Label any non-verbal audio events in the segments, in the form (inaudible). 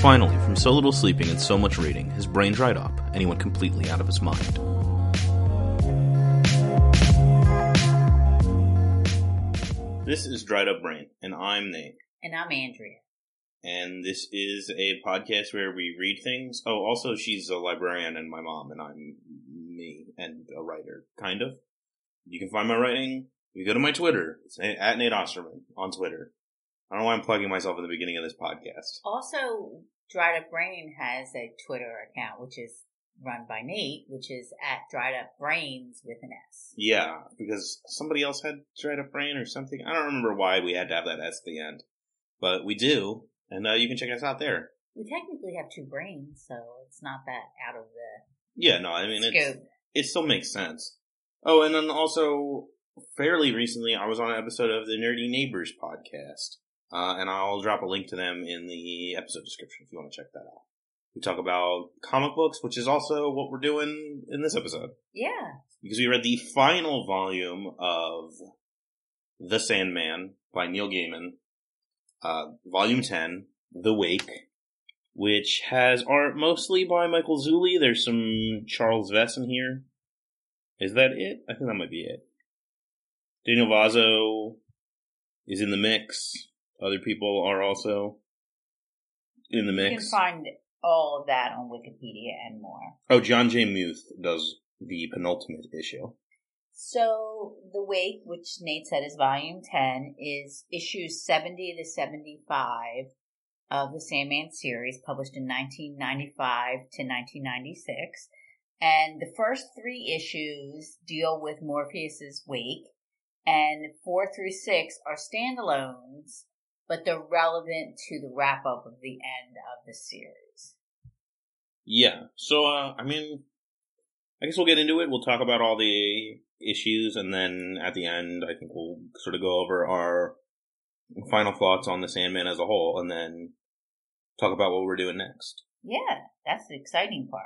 Finally, from so little sleeping and so much reading, his brain dried up, and he went completely out of his mind. This is Dried Up Brain, and I'm Nate. And I'm Andrea. And this is a podcast where we read things. Oh, also, she's a librarian and my mom, and I'm me and a writer, kind of. You can find my writing. You go to my Twitter. It's at Nate Osterman on Twitter. I don't know why I'm plugging myself in the beginning of this podcast. Also, Dried Up Brain has a Twitter account, which is run by Nate, which is at Dried Up Brains with an S. Yeah, because somebody else had Dried Up Brain or something. I don't remember why we had to have that S at the end, but we do, and uh, you can check us out there. We technically have two brains, so it's not that out of the Yeah, no, I mean it's, scope. it still makes sense. Oh, and then also fairly recently, I was on an episode of the Nerdy Neighbors podcast, uh, and I'll drop a link to them in the episode description if you want to check that out. We talk about comic books, which is also what we're doing in this episode Yeah. because we read the final volume of The Sandman by Neil Gaiman, uh, volume 10, The Wake, which has art mostly by Michael Zulli. There's some Charles Vess in here. Is that it? I think that might be it. Daniel Vozzo is in the mix. Other people are also in the mix. You can find all of that on Wikipedia and more. Oh, Jon J. Muth does the penultimate issue. So, The Wake, which Nate said is volume 10, is issues 70 to 75 of the Sandman series, published in 1995 to 1996. And the first three issues deal with Morpheus's wake, and four through six are standalones, but they're relevant to the wrap up of the end of the series. Yeah. So, uh, I mean, I guess we'll get into it. We'll talk about all the issues, and then at the end, I think we'll sort of go over our final thoughts on the Sandman as a whole, and then talk about what we're doing next. Yeah, that's the exciting part.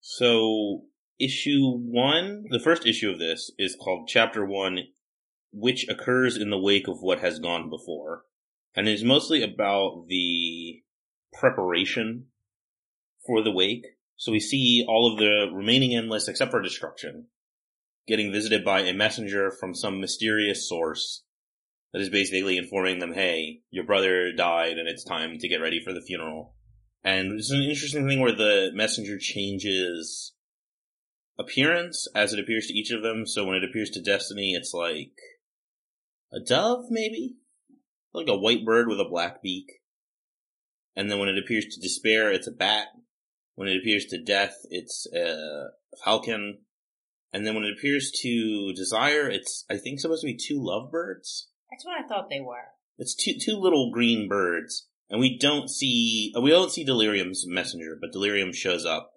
So, issue one, the first issue of this is called Chapter One, which occurs in the wake of what has gone before, and is mostly about the preparation for the wake. So we see all of the remaining endless, except for destruction, getting visited by a messenger from some mysterious source that is basically informing them, hey, your brother died and it's time to get ready for the funeral. And it's an interesting thing where the messenger changes appearance as it appears to each of them. So when it appears to Destiny, it's like a dove, maybe? Like a white bird with a black beak. And then when it appears to Despair, it's a bat. When it appears to Death, it's a falcon. And then when it appears to Desire, it's, I think, supposed to be two lovebirds. That's what I thought they were. It's two two little green birds, and we don't see uh, we don't see Delirium's messenger, but Delirium shows up.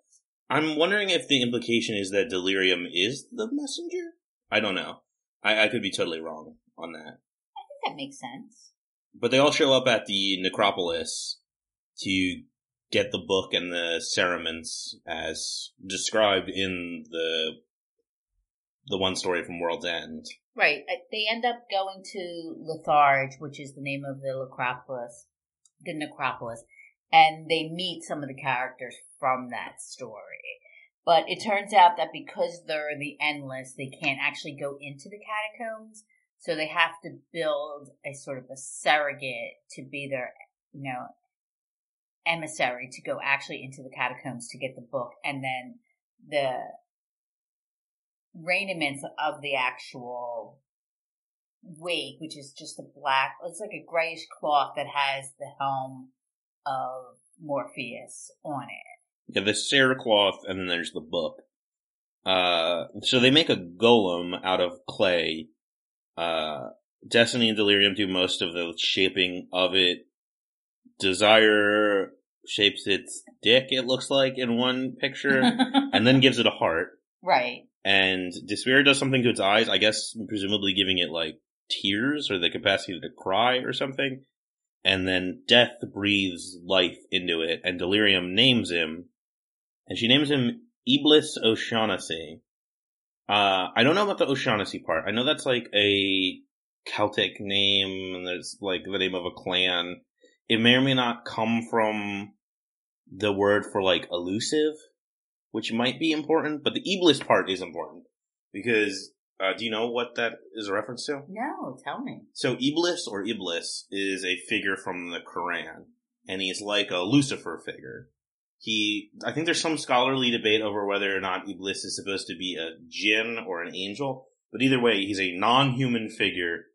I'm wondering if the implication is that Delirium is the messenger. I don't know. I, I could be totally wrong on that. I think that makes sense. But they all show up at the necropolis to get the book and the cerements as described in the the one story from World's End. Right. They end up going to Litharge, which is the name of the necropolis, the necropolis, and they meet some of the characters from that story. But it turns out that because they're the endless, they can't actually go into the catacombs, so they have to build a sort of a surrogate to be their, you know, emissary to go actually into the catacombs to get the book, and then the raiments of the actual wake, which is just a black, it's like a grayish cloth that has the helm of Morpheus on it. Yeah, the cerecloth, and then there's the book. Uh, so they make a golem out of clay. Uh, Destiny and Delirium do most of the shaping of it. Desire shapes its dick, it looks like, in one picture, (laughs) and then gives it a heart. right. And Despair does something to its eyes, I guess, presumably giving it, like, tears or the capacity to cry or something. And then Death breathes life into it, and Delirium names him, and she names him Iblis O'Shaughnessy. Uh, I don't know about the O'Shaughnessy part. I know that's like a Celtic name, and there's like the name of a clan. it may or may not come from the word for like elusive, which might be important, but the Iblis part is important because uh, do you know what that is a reference to? No, tell me. So Iblis or Iblis is a figure from the Quran, and he's like a Lucifer figure. He, I think there's some scholarly debate over whether or not Iblis is supposed to be a jinn or an angel, but either way, he's a non-human figure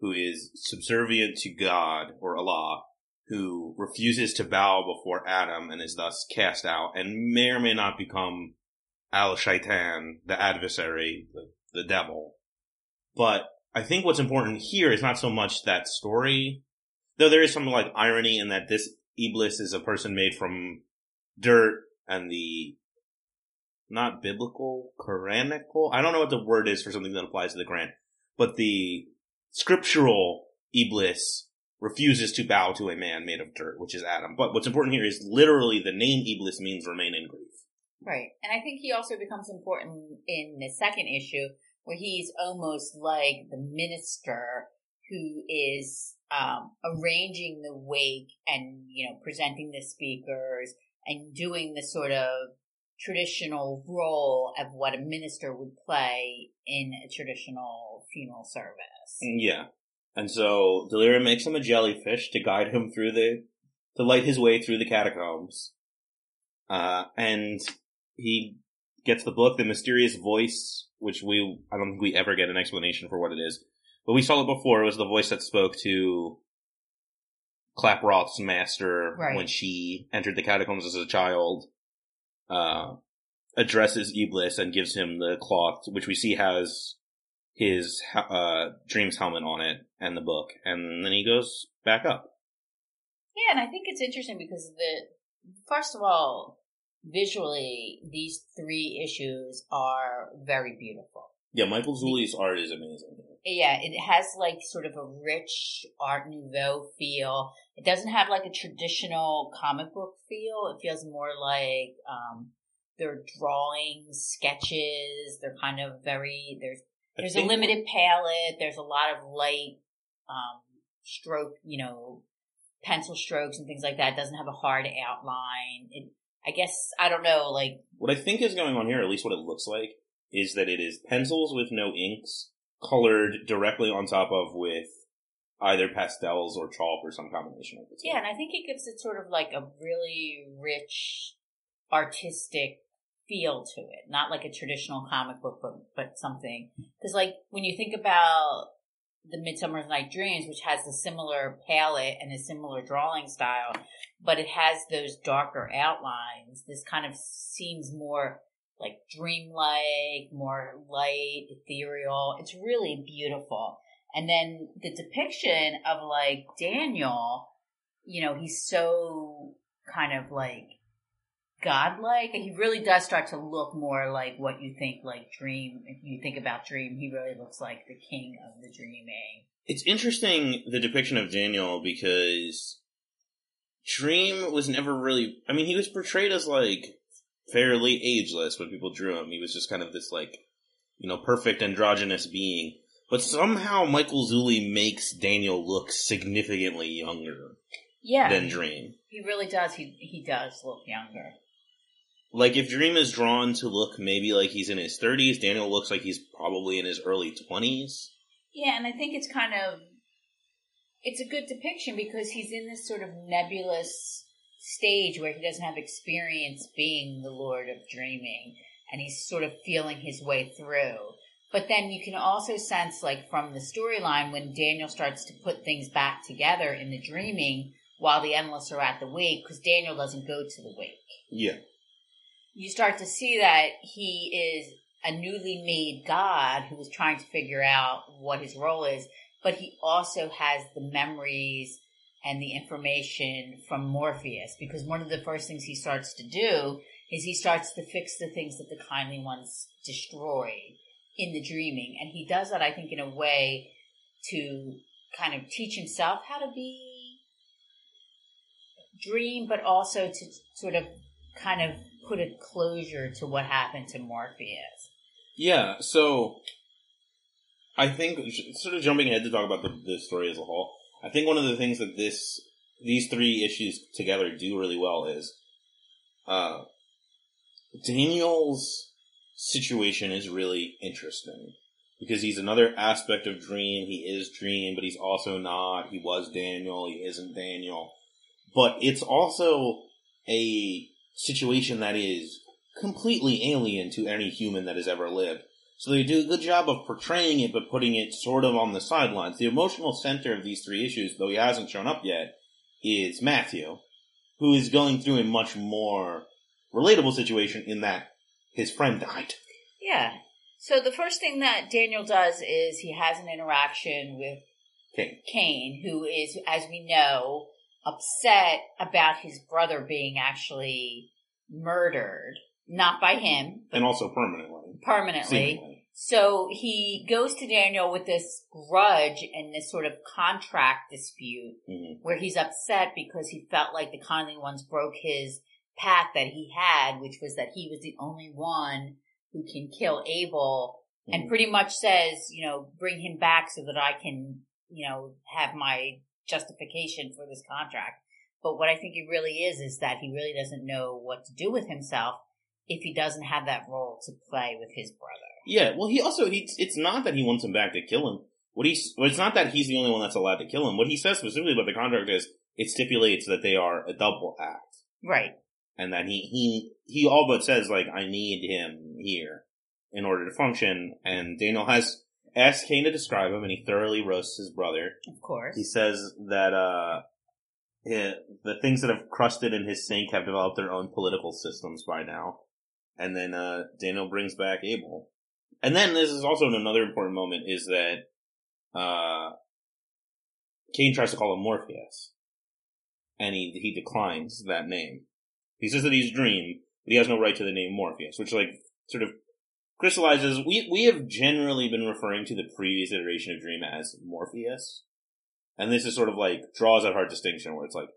who is subservient to God or Allah, who refuses to bow before Adam and is thus cast out, and may or may not become Al Shaitan, the adversary, the, the devil. But I think what's important here is not so much that story, though there is some like irony in that this Iblis is a person made from dirt and the not biblical, Quranical. I don't know what the word is for something that applies to the Quran, but the scriptural Iblis refuses to bow to a man made of dirt, which is Adam. But what's important here is literally the name Iblis means remain in grief. Right. And I think he also becomes important in the second issue where he's almost like the minister who is um, arranging the wake and, you know, presenting the speakers and doing the sort of traditional role of what a minister would play in a traditional funeral service. Yeah. And so Delirium makes him a jellyfish to guide him through the, to light his way through the catacombs. Uh, and he gets the book, The Mysterious Voice, which we, I don't think we ever get an explanation for what it is. But we saw it before. It was the voice that spoke to Klaproth's master Right. when she entered the catacombs as a child. Uh, addresses Iblis and gives him the cloth, which we see has his uh, dreams helmet on it and the book, and then he goes back up. Yeah, and I think it's interesting because the first of all, visually, these three issues are very beautiful. Yeah, Michael Zulli's art is amazing. Yeah, it has like sort of a rich Art Nouveau feel. It doesn't have like a traditional comic book feel. It feels more like um, they're drawings, sketches. They're kind of very there's there's a limited palette. There's a lot of light um, stroke, you know, pencil strokes and things like that. It doesn't have a hard outline. It, I guess I don't know. Like What I think is going on here, at least what it looks like, is that it is pencils with no inks colored directly on top of with either pastels or chalk or some combination of the two. yeah, and I think it gives it sort of like a really rich artistic feel to it. Not like a traditional comic book, but but something because like when you think about the Midsummer's Night Dreams, which has a similar palette and a similar drawing style, but it has those darker outlines. This kind of seems more like dreamlike, more light, ethereal. It's really beautiful. And then the depiction of like Daniel, you know, he's so kind of like godlike he really does start to look more like what you think like dream if you think about dream he really looks like the king of the dreaming It's interesting the depiction of Daniel because Dream was never really. I mean, he was portrayed as like fairly ageless when people drew him. He was just kind of this like, you know, perfect androgynous being. But somehow Michael Zulli makes Daniel look significantly younger yeah than Dream. he really does he he does look younger Like if Dream is drawn to look maybe like he's in his 30s, Daniel looks like he's probably in his early 20s. Yeah, and I think it's kind of it's a good depiction because he's in this sort of nebulous stage where he doesn't have experience being the Lord of Dreaming and he's sort of feeling his way through. But then you can also sense like from the storyline when Daniel starts to put things back together in the dreaming while the endless are at the wake because Daniel doesn't go to the wake Yeah. you start to see that he is a newly made God who is trying to figure out what his role is, but he also has the memories and the information from Morpheus because one of the first things he starts to do is he starts to fix the things that the kindly ones destroyed in the dreaming. And he does that, I think, in a way to kind of teach himself how to be dream, but also to sort of kind of put a closure to what happened to Morpheus. Yeah, so I think sort of jumping ahead to talk about the, the story as a whole. I think one of the things that this these three issues together do really well is uh, Daniel's situation is really interesting because he's another aspect of Dream. He is Dream, but he's also not. He was Daniel. He isn't Daniel. But it's also a situation that is completely alien to any human that has ever lived. So they do a good job of portraying it, but putting it sort of on the sidelines. The emotional center of these three issues, though he hasn't shown up yet, is Matthew, who is going through a much more relatable situation in that his friend died. Yeah. So the first thing that Daniel does is he has an interaction with King. Cain, who is, as we know, upset about his brother being actually murdered, not by him, And also permanently. permanently. Seemingly. So he goes to Daniel with this grudge and this sort of contract dispute Mhm. where he's upset because he felt like the kindly ones broke his pact that he had, which was that he was the only one who can kill Abel and Mhm. pretty much says, you know, bring him back so that I can, you know, have my justification for this contract. But what I think it really is, is that he really doesn't know what to do with himself if he doesn't have that role to play with his brother. Yeah, well, he also he it's not that he wants him back to kill him. What he's well, it's not that he's the only one that's allowed to kill him. What he says specifically about the contract is it stipulates that they are a double act, Right. And that he he he all but says like I need him here in order to function. And Daniel has asked Cain to describe him, and he thoroughly roasts his brother. Of course. He says that uh, the things that have crusted in his sink have developed their own political systems by now. And then uh, Daniel brings back Abel. And then this is also another important moment is that uh, Cain tries to call him Morpheus, and he he declines that name. He says that he's Dream, but he has no right to the name Morpheus, which like sort of crystallizes. We we have generally been referring to the previous iteration of Dream as Morpheus, and this is sort of like draws that hard distinction where it's like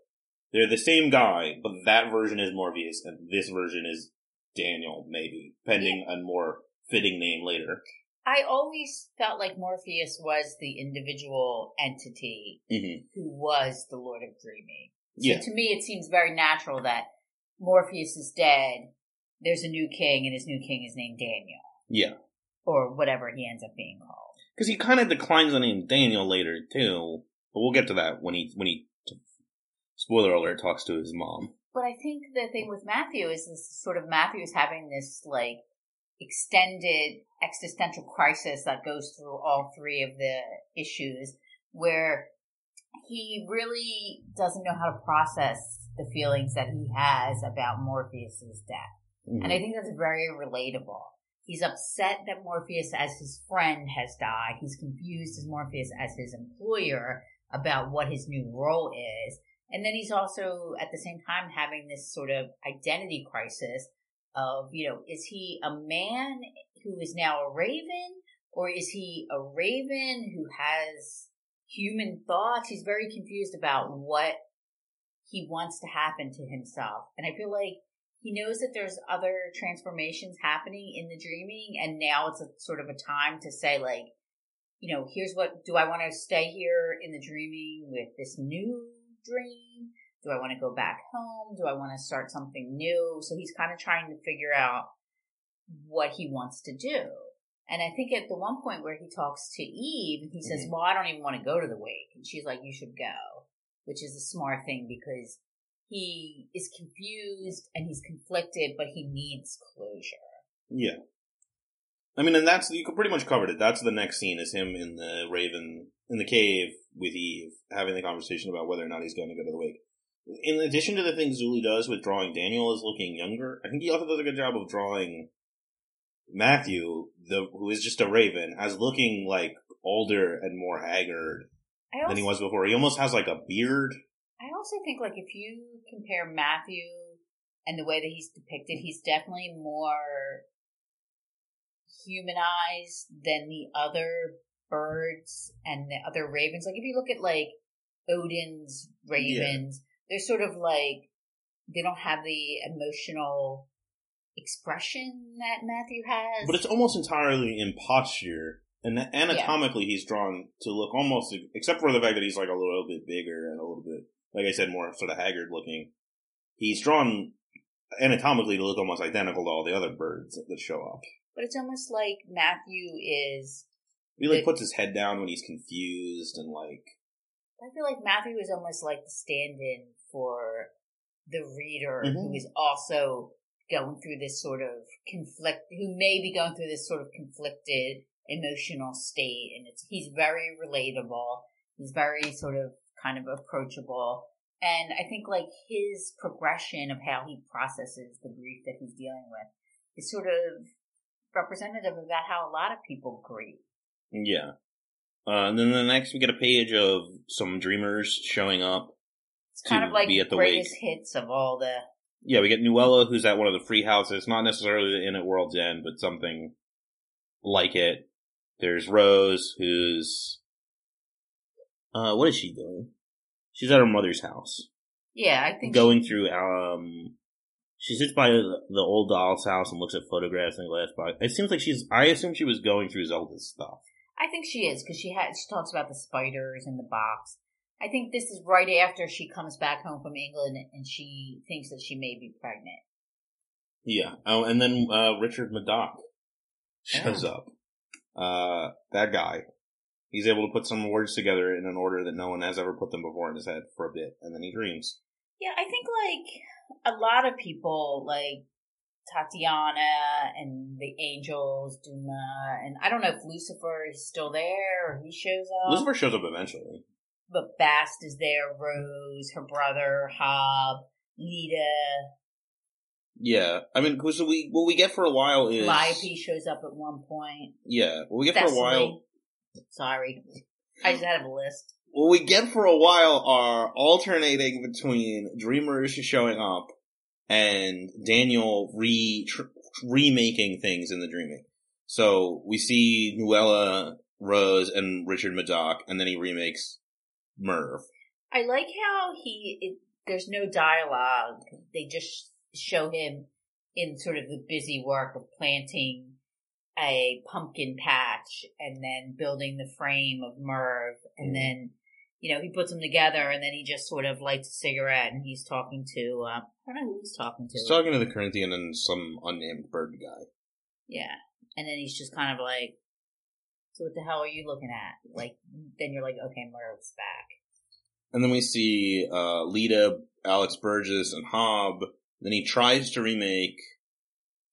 they're the same guy, but that version is Morpheus, and this version is Daniel, maybe pending a more fitting name later. I always felt like Morpheus was the individual entity Mm-hmm. who was the Lord of Dreaming. So Yeah. to me, it seems very natural that Morpheus is dead. There's a new king, and his new king is named Daniel, Yeah. or whatever he ends up being called. Because he kind of declines the name Daniel later too, but we'll get to that when he when he spoiler alert talks to his mom. But I think the thing with Matthew is this sort of Matthew is having this like extended existential crisis that goes through all three of the issues where he really doesn't know how to process the feelings that he has about Morpheus's death. Mm-hmm. And I think that's very relatable. He's upset that Morpheus, as his friend, has died. He's confused as Morpheus as his employer about what his new role is. And then he's also at the same time having this sort of identity crisis of, you know, is he a man who is now a raven or is he a raven who has human thoughts? He's very confused about what he wants to happen to himself. And I feel like he knows that there's other transformations happening in the dreaming and now it's a sort of a time to say like, you know, here's what, do I want to stay here in the dreaming with this new dream? Do I want to go back home? Do I want to start something new? So he's kind of trying to figure out what he wants to do. And I think at the one point where he talks to Eve, he says, Mhm. Well, I don't even want to go to the wake. And she's like, You should go, which is a smart thing because he is confused and he's conflicted, but he needs closure. Yeah. I mean, and that's you pretty much covered it. That's the next scene is him in the Raven in the cave with Eve having the conversation about whether or not he's going to go to the wake. In addition to the things Zulli does with drawing Daniel as looking younger, I think he also does a good job of drawing Matthew, the who is just a Raven, as looking like older and more haggard also, than he was before. He almost has like a beard. I also think like if you compare Matthew and the way that he's depicted, he's definitely more humanized than the other birds and the other ravens. Like if you look at like Odin's ravens, they're sort of like they don't have the emotional expression that Matthew has. But it's almost entirely in posture. And anatomically, he's drawn to look almost, except for the fact that he's like a little bit bigger and a little bit like I said, more sort of haggard looking. He's drawn anatomically to look almost identical to all the other birds that show up. But it's almost like Matthew is. He like The- puts his head down when he's confused and like I feel like Matthew is almost like the stand-in for the reader Mhm. who is also going through this sort of conflict, who may be going through this sort of conflicted emotional state, and it's he's very relatable. He's very sort of kind of approachable, and I think like his progression of how he processes the grief that he's dealing with is sort of representative of how a lot of people grieve. yeah. Uh, and then the next we get a page of some dreamers showing up. It's kind of like be at the greatest wake. hits of all the Yeah, we get Nuala, who's at one of the free houses, not necessarily the Inn at World's End, but something like it. There's Rose, who's uh, what is she doing? She's at her mother's house, yeah. I think going through um. She sits by the, the old doll's house and looks at photographs in a glass box. It seems like she's. I assume she was going through Zelda's stuff. I think she is because she had she talks about the spiders in the box. I think this is right after she comes back home from England and she thinks that she may be pregnant. Yeah. Oh, and then uh, Richard Madoc shows up. Uh, that guy. He's able to put some words together in an order that no one has ever put them before in his head for a bit, and then he dreams. Yeah, I think like a lot of people like Tatiana and the angels, Duma, and I don't know if Lucifer is still there or he shows up. Lucifer shows up eventually. But Bast is there, Rose, her brother, Hob, Lyta, Yeah, I mean, 'cause we what we get for a while is Calliope shows up at one point. Yeah, what we get for a while. Sorry. I just had a list. What we get for a while are alternating between dreamers showing up and Daniel re tr- remaking things in the dreaming. So we see Nuala, Rose, and Richard Madoc, and then he remakes Merv. I like how he, it, there's no dialogue. They just show him in sort of the busy work of planting a pumpkin patch and then building the frame of Merv. And Mhm. then, you know, he puts them together and then he just sort of lights a cigarette and he's talking to, uh, I don't know who he's talking to. He's talking to the Corinthian and some unnamed bird guy. Yeah. And then he's just kind of like, so what the hell are you looking at? Like, then you're like, okay, Merv's back. And then we see uh, Lyta, Alex Burgess, and Hob. Then he tries to remake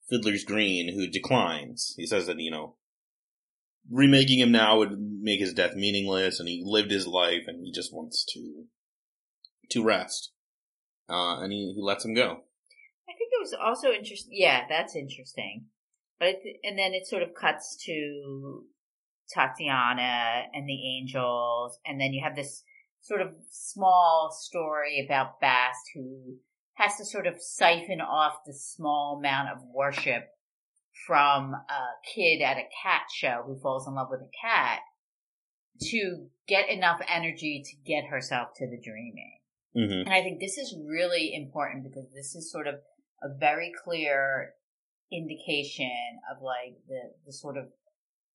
Fiddler's Green, who declines. He says that, you know, remaking him now would make his death meaningless, and he lived his life, and he just wants to to rest. Uh, and he, he lets him go. I think it was also interesting. Yeah, that's interesting. But and then it sort of cuts to Tatiana and the angels, and then you have this sort of small story about Bast who has to sort of siphon off the small amount of worship from a kid at a cat show who falls in love with a cat to get enough energy to get herself to the dreaming. Mm-hmm. And I think this is really important because this is sort of a very clear indication of like the, the sort of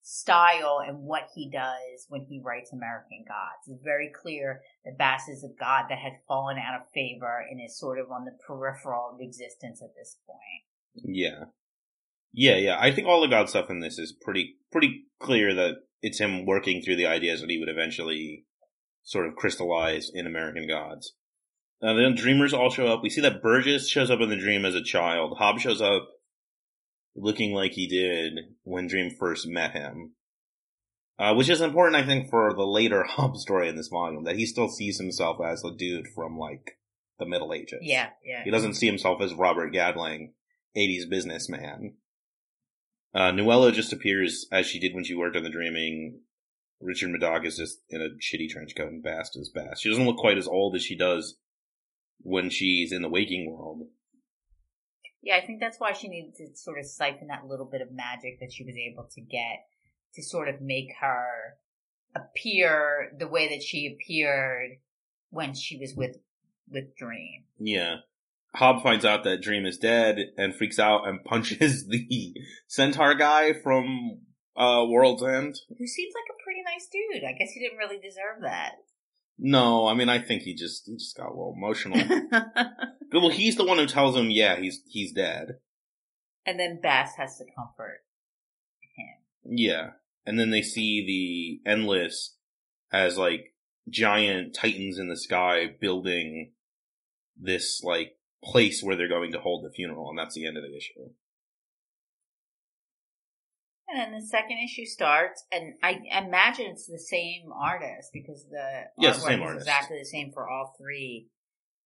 style and what he does when he writes American Gods. It's very clear that Bast is a god that had fallen out of favor and is sort of on the peripheral of existence at this point. Yeah. Yeah, yeah. I think all the God stuff in this is pretty, pretty clear that it's him working through the ideas that he would eventually sort of crystallize in American Gods. Uh, then dreamers all show up. We see that Burgess shows up in the dream as a child. Hob shows up looking like he did when Dream first met him. Uh, which is important, I think, for the later (laughs) Hob story in this volume, that he still sees himself as a dude from, like, the Middle Ages. Yeah, yeah. He doesn't see himself as Robert Gadling, 80s businessman. Uh, Nuala just appears as she did when she worked on The Dreaming. Richard Madoc is just in a shitty trench coat and Bast is Bast. She doesn't look quite as old as she does when she's in the waking world. Yeah, I think that's why she needed to sort of siphon that little bit of magic that she was able to get to sort of make her appear the way that she appeared when she was with with Dream. Yeah. Hob finds out that Dream is dead and freaks out and (laughs) punches the centaur guy from uh, World's End. Who seems like a pretty nice dude. I guess he didn't really deserve that. No, I mean I think he just he just got a little emotional. (laughs) well, he's the one who tells him, yeah, he's he's dead. and then Bast has to comfort him. Yeah, and then they see the endless as like giant titans in the sky building this like place where they're going to hold the funeral, and that's the end of the issue. And then the second issue starts, and I imagine it's the same artist because the Yeah, the same is artist. exactly the same for all three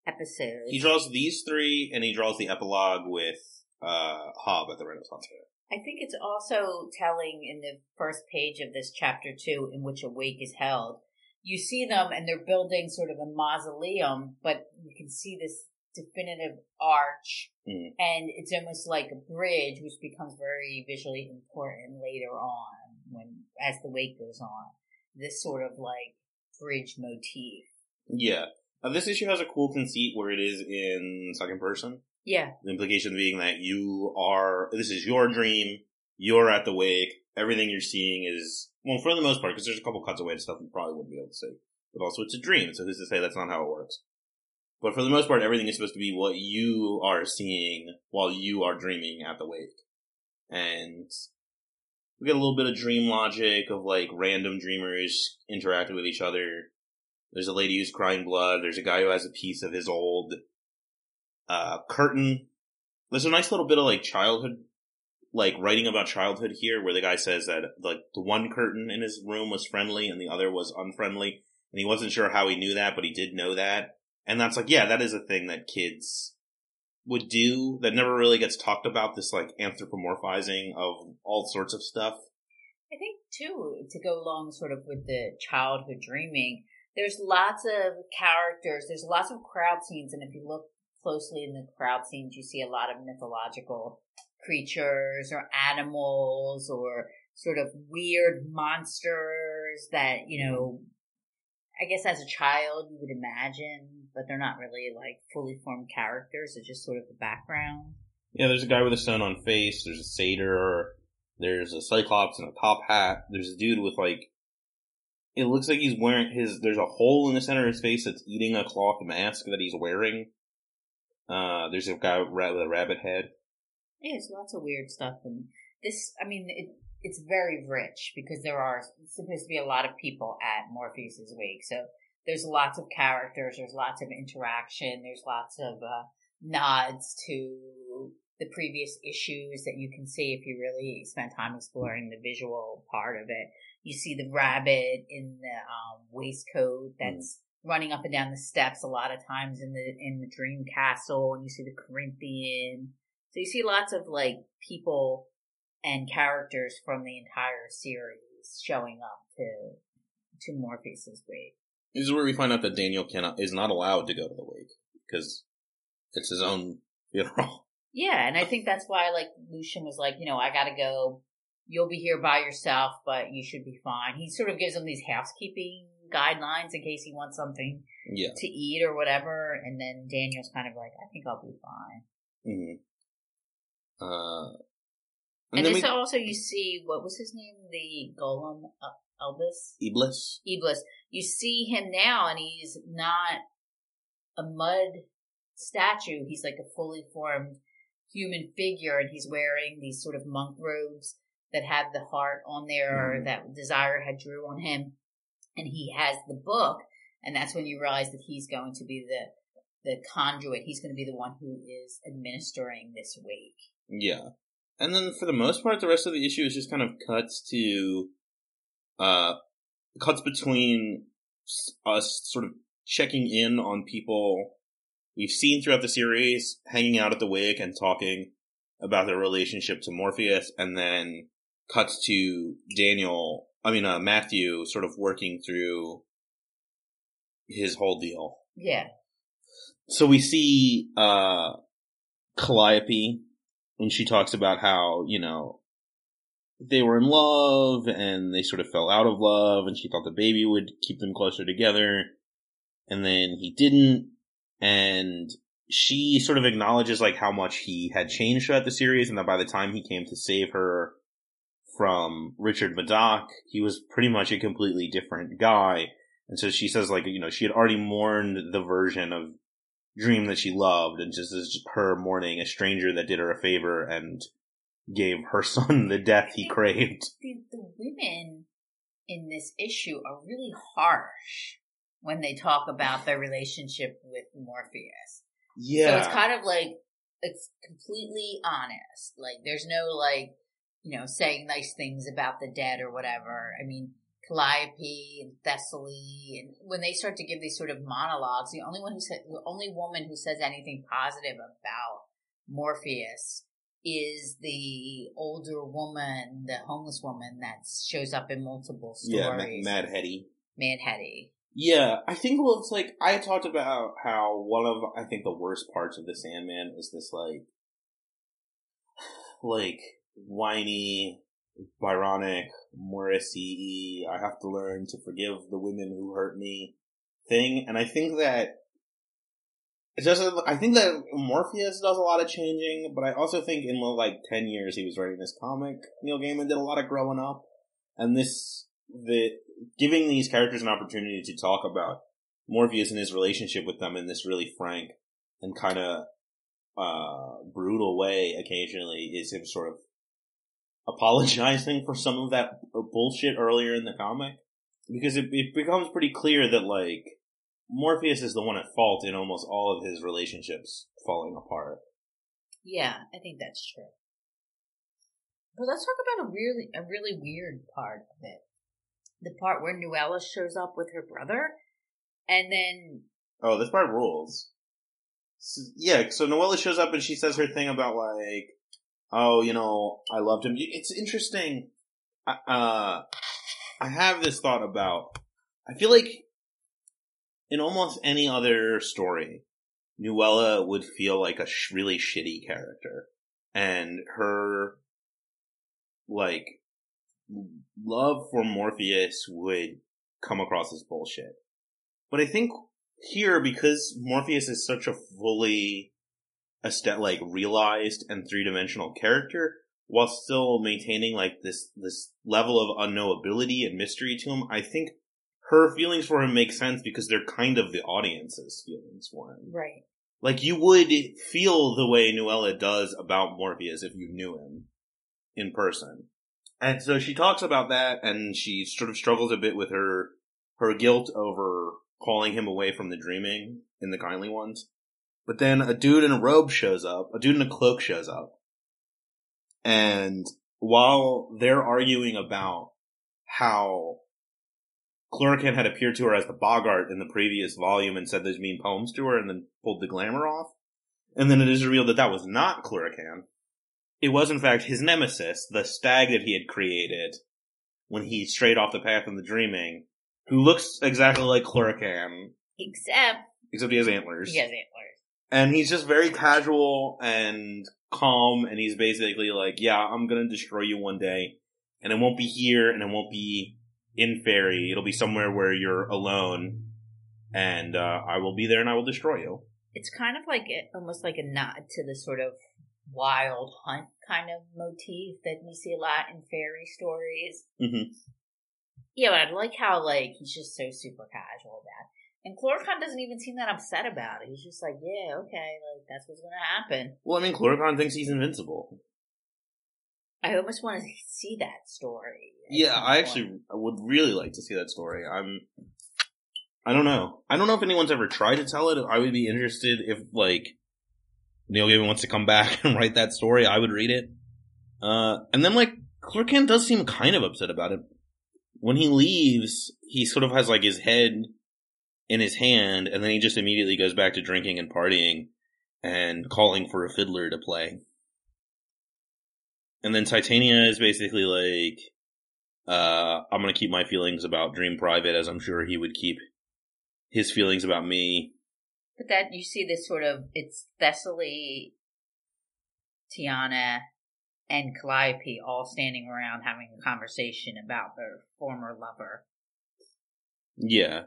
episodes. He draws these three, and he draws the epilogue with uh Hob at the Renaissance Fair. I think it's also telling in the first page of this chapter two, in which a wake is held. You see them, and they're building sort of a mausoleum, but you can see this definitive arch, Mm. and it's almost like a bridge, which becomes very visually important later on when as the wake goes on. This sort of like bridge motif. Yeah, uh, this issue has a cool conceit where it is in second person. Yeah, The implication being that you are, this is your dream, you're at the wake, everything you're seeing is, well, for the most part, because there's a couple cuts away to stuff you probably wouldn't be able to see. But also it's a dream, so who's to say that's not how it works? But for the most part, everything is supposed to be what you are seeing while you are dreaming at the wake. And we get a little bit of dream logic of like random dreamers interacting with each other. There's a lady who's crying blood. There's a guy who has a piece of his old uh, curtain. There's a nice little bit of like childhood, like writing about childhood here, where the guy says that like the one curtain in his room was friendly and the other was unfriendly, and he wasn't sure how he knew that, but he did know that, and that's like yeah, that is a thing that kids would do that never really gets talked about. This like anthropomorphizing of all sorts of stuff. I think too, to go along sort of with the childhood dreaming, there's lots of characters, there's lots of crowd scenes, and if you look closely in the crowd scenes, you see a lot of mythological creatures or animals or sort of weird monsters that, you know, I guess as a child you would imagine, but they're not really like fully formed characters, it's just sort of the background. Yeah, there's a guy with a stone on face. There's a satyr. There's a cyclops in a top hat. There's a dude with like. It looks like he's wearing his. There's a hole in the center of his face that's eating a cloth mask that he's wearing. Uh, there's a guy with a rabbit head. Yeah, there's lots of weird stuff, and this, I mean, it, it's very rich because there are supposed to be a lot of people at Morpheus's wake, so there's lots of characters, there's lots of interaction, there's lots of uh, nods to the previous issues that you can see if you really spend time exploring the visual part of it. You see the rabbit in the um, waistcoat that's running up and down the steps a lot of times in the in the dream castle, and you see the Corinthian. So you see lots of like people and characters from the entire series showing up to to Morpheus's wake. This is where we find out that Daniel cannot is not allowed to go to the wake because it's his own funeral. (laughs) Yeah, and I think that's why like Lucien was like, you know, I gotta go. You'll be here by yourself, but you should be fine. He sort of gives him these housekeeping guidelines in case he wants something Yeah. to eat or whatever. And then Daniel's kind of like, I think I'll be fine. hmm Uh, And, and, we also you see what was his name, the Golem uh, Elvis Iblis. Iblis. You see him now, and he's not a mud statue. He's like a fully formed human figure, and he's wearing these sort of monk robes that have the heart on there Mhm. that Desire had drew on him, and he has the book, and that's when you realize that he's going to be the the conduit. He's going to be the one who is administering this wake. Yeah. And then for the most part, the rest of the issue is just kind of cuts to, uh, cuts between us sort of checking in on people we've seen throughout the series, hanging out at the wake and talking about their relationship to Morpheus, and then cuts to Daniel, I mean, uh, Matthew sort of working through his whole deal. Yeah, So we see uh Calliope and she talks about how, you know, they were in love and they sort of fell out of love and she thought the baby would keep them closer together. And then he didn't. And she sort of acknowledges like how much he had changed throughout the series and that by the time he came to save her from Richard Madoc, he was pretty much a completely different guy. And so she says, like, you know, she had already mourned the version of Dream that she loved, and just as her mourning a stranger that did her a favor and gave her (laughs) son the death he craved. The, the women in this issue are really harsh when they talk about their relationship with Morpheus. Yeah. So it's kind of like it's completely honest. Like there's no like you know saying nice things about the dead or whatever. I mean, Calliope and Thessaly, and when they start to give these sort of monologues, the only one who said, the only woman who says anything positive about Morpheus is the older woman, the homeless woman that shows up in multiple stories. Yeah, Mad Hetty. Mad Hetty. Yeah, I think well, it's like I talked about how one of I think the worst parts of the Sandman is this like, (sighs) like whiny, Byronic, Morrissey. I have to learn to forgive the women who hurt me thing, and I think that it's just I think that Morpheus does a lot of changing, but I also think in like ten years he was writing this comic, Neil Gaiman did a lot of growing up, and this the giving these characters an opportunity to talk about Morpheus and his relationship with them in this really frank and kind of uh, brutal way occasionally is him sort of apologizing for some of that bullshit earlier in the comic because it, it becomes pretty clear that like Morpheus is the one at fault in almost all of his relationships falling apart. Yeah, I think that's true. But let's talk about a really a really weird part of it. The part where Nuala shows up with her brother and then Oh, this part rules. So, yeah, so Nuala shows up and she says her thing about like, oh, you know, I loved him. It's interesting. Uh, I have this thought about. I feel like in almost any other story, Nuala would feel like a sh- really shitty character, and her like love for Morpheus would come across as bullshit. But I think here, because Morpheus is such a fully aesthetic, like realized and three dimensional character, while still maintaining like this this level of unknowability and mystery to him, I think her feelings for him make sense because they're kind of the audience's feelings for him. Right. Like you would feel the way Nuala does about Morpheus if you knew him in person. And so she talks about that and she sort of struggles a bit with her her guilt over calling him away from the dreaming in the kindly ones. But then a dude in a robe shows up, a dude in a cloak shows up. And while they're arguing about how Cluracan had appeared to her as the Bogart in the previous volume and said those mean poems to her and then pulled the glamour off. And then it is revealed that that was not Cluracan. It was in fact his nemesis, the stag that he had created when he strayed off the path in the dreaming, who looks exactly like Cluracan. Except Except he has antlers. he has antlers. And he's just very casual and calm and he's basically like, yeah, I'm gonna destroy you one day. And it won't be here and it won't be in Fairy. It'll be somewhere where you're alone, and uh, I will be there and I will destroy you. It's kind of like a, almost like a nod to the sort of wild hunt kind of motif that we see a lot in fairy stories. Mm-hmm. Yeah, but I like how like he's just so super casual about. It. And Cluracan doesn't even seem that upset about it. He's just like, yeah, okay, like that's what's gonna happen. Well, I mean, Cluracan thinks he's invincible. I almost want to see that story. Yeah, I actually I would really like to see that story. I'm. I don't know. I don't know if anyone's ever tried to tell it. I would be interested if like Neil Gaiman wants to come back (laughs) and write that story. I would read it. Uh, and then like Cluracan does seem kind of upset about it. When he leaves, he sort of has like his head in his hand, and then he just immediately goes back to drinking and partying and calling for a fiddler to play. And then Titania is basically like, uh, I'm gonna keep my feelings about Dream private, as I'm sure he would keep his feelings about me. But that you see this sort of it's Thessaly, Tiana, and Calliope all standing around having a conversation about their former lover. Yeah.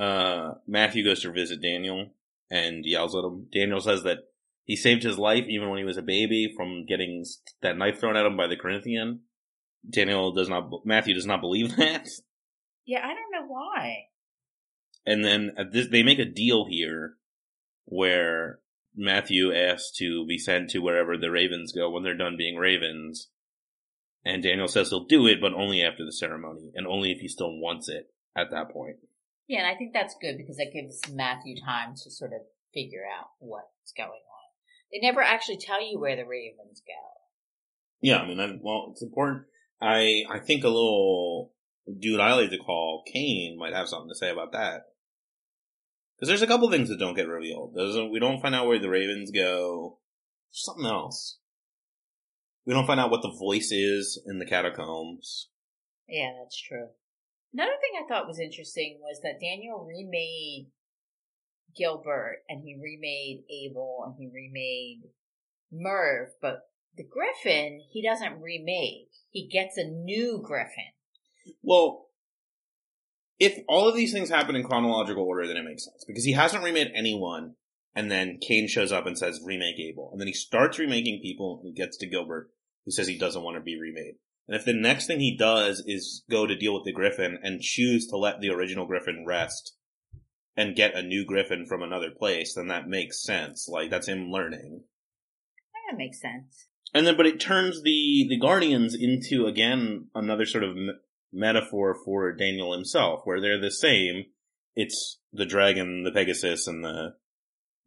Uh, Matthew goes to visit Daniel and yells at him. Daniel says that he saved his life even when he was a baby from getting that knife thrown at him by the Corinthian. Daniel does not, Matthew does not believe (laughs) that. Yeah, I don't know why. And then at this, they make a deal here where Matthew asks to be sent to wherever the ravens go when they're done being ravens. And Daniel says he'll do it, but only after the ceremony, and only if he still wants it at that point. Yeah, and I think that's good because that gives Matthew time to sort of figure out what's going on. They never actually tell you where the ravens go. Yeah, I mean, I, well, it's important. I I think a little dude I like to call Cain might have something to say about that. Because there's a couple things that don't get revealed. A, we don't find out where the ravens go. There's something else. We don't find out what the voice is in the catacombs. Yeah, that's true. Another thing I thought was interesting was that Daniel remade Gilbert and he remade Abel and he remade Merv, but the Griffin he doesn't remake. He gets a new Griffin. Well, if all of these things happen in chronological order, then it makes sense because he hasn't remade anyone, and then Cain shows up and says remake Abel, and then he starts remaking people, and he gets to Gilbert, who says he doesn't want to be remade. And if the next thing he does is go to deal with the Griffin and choose to let the original Griffin rest and get a new Griffin from another place, then that makes sense. Like that's him learning. That makes sense. And then, but it turns the the Guardians into again another sort of me- metaphor for Daniel himself, where they're the same. It's the dragon, the Pegasus, and the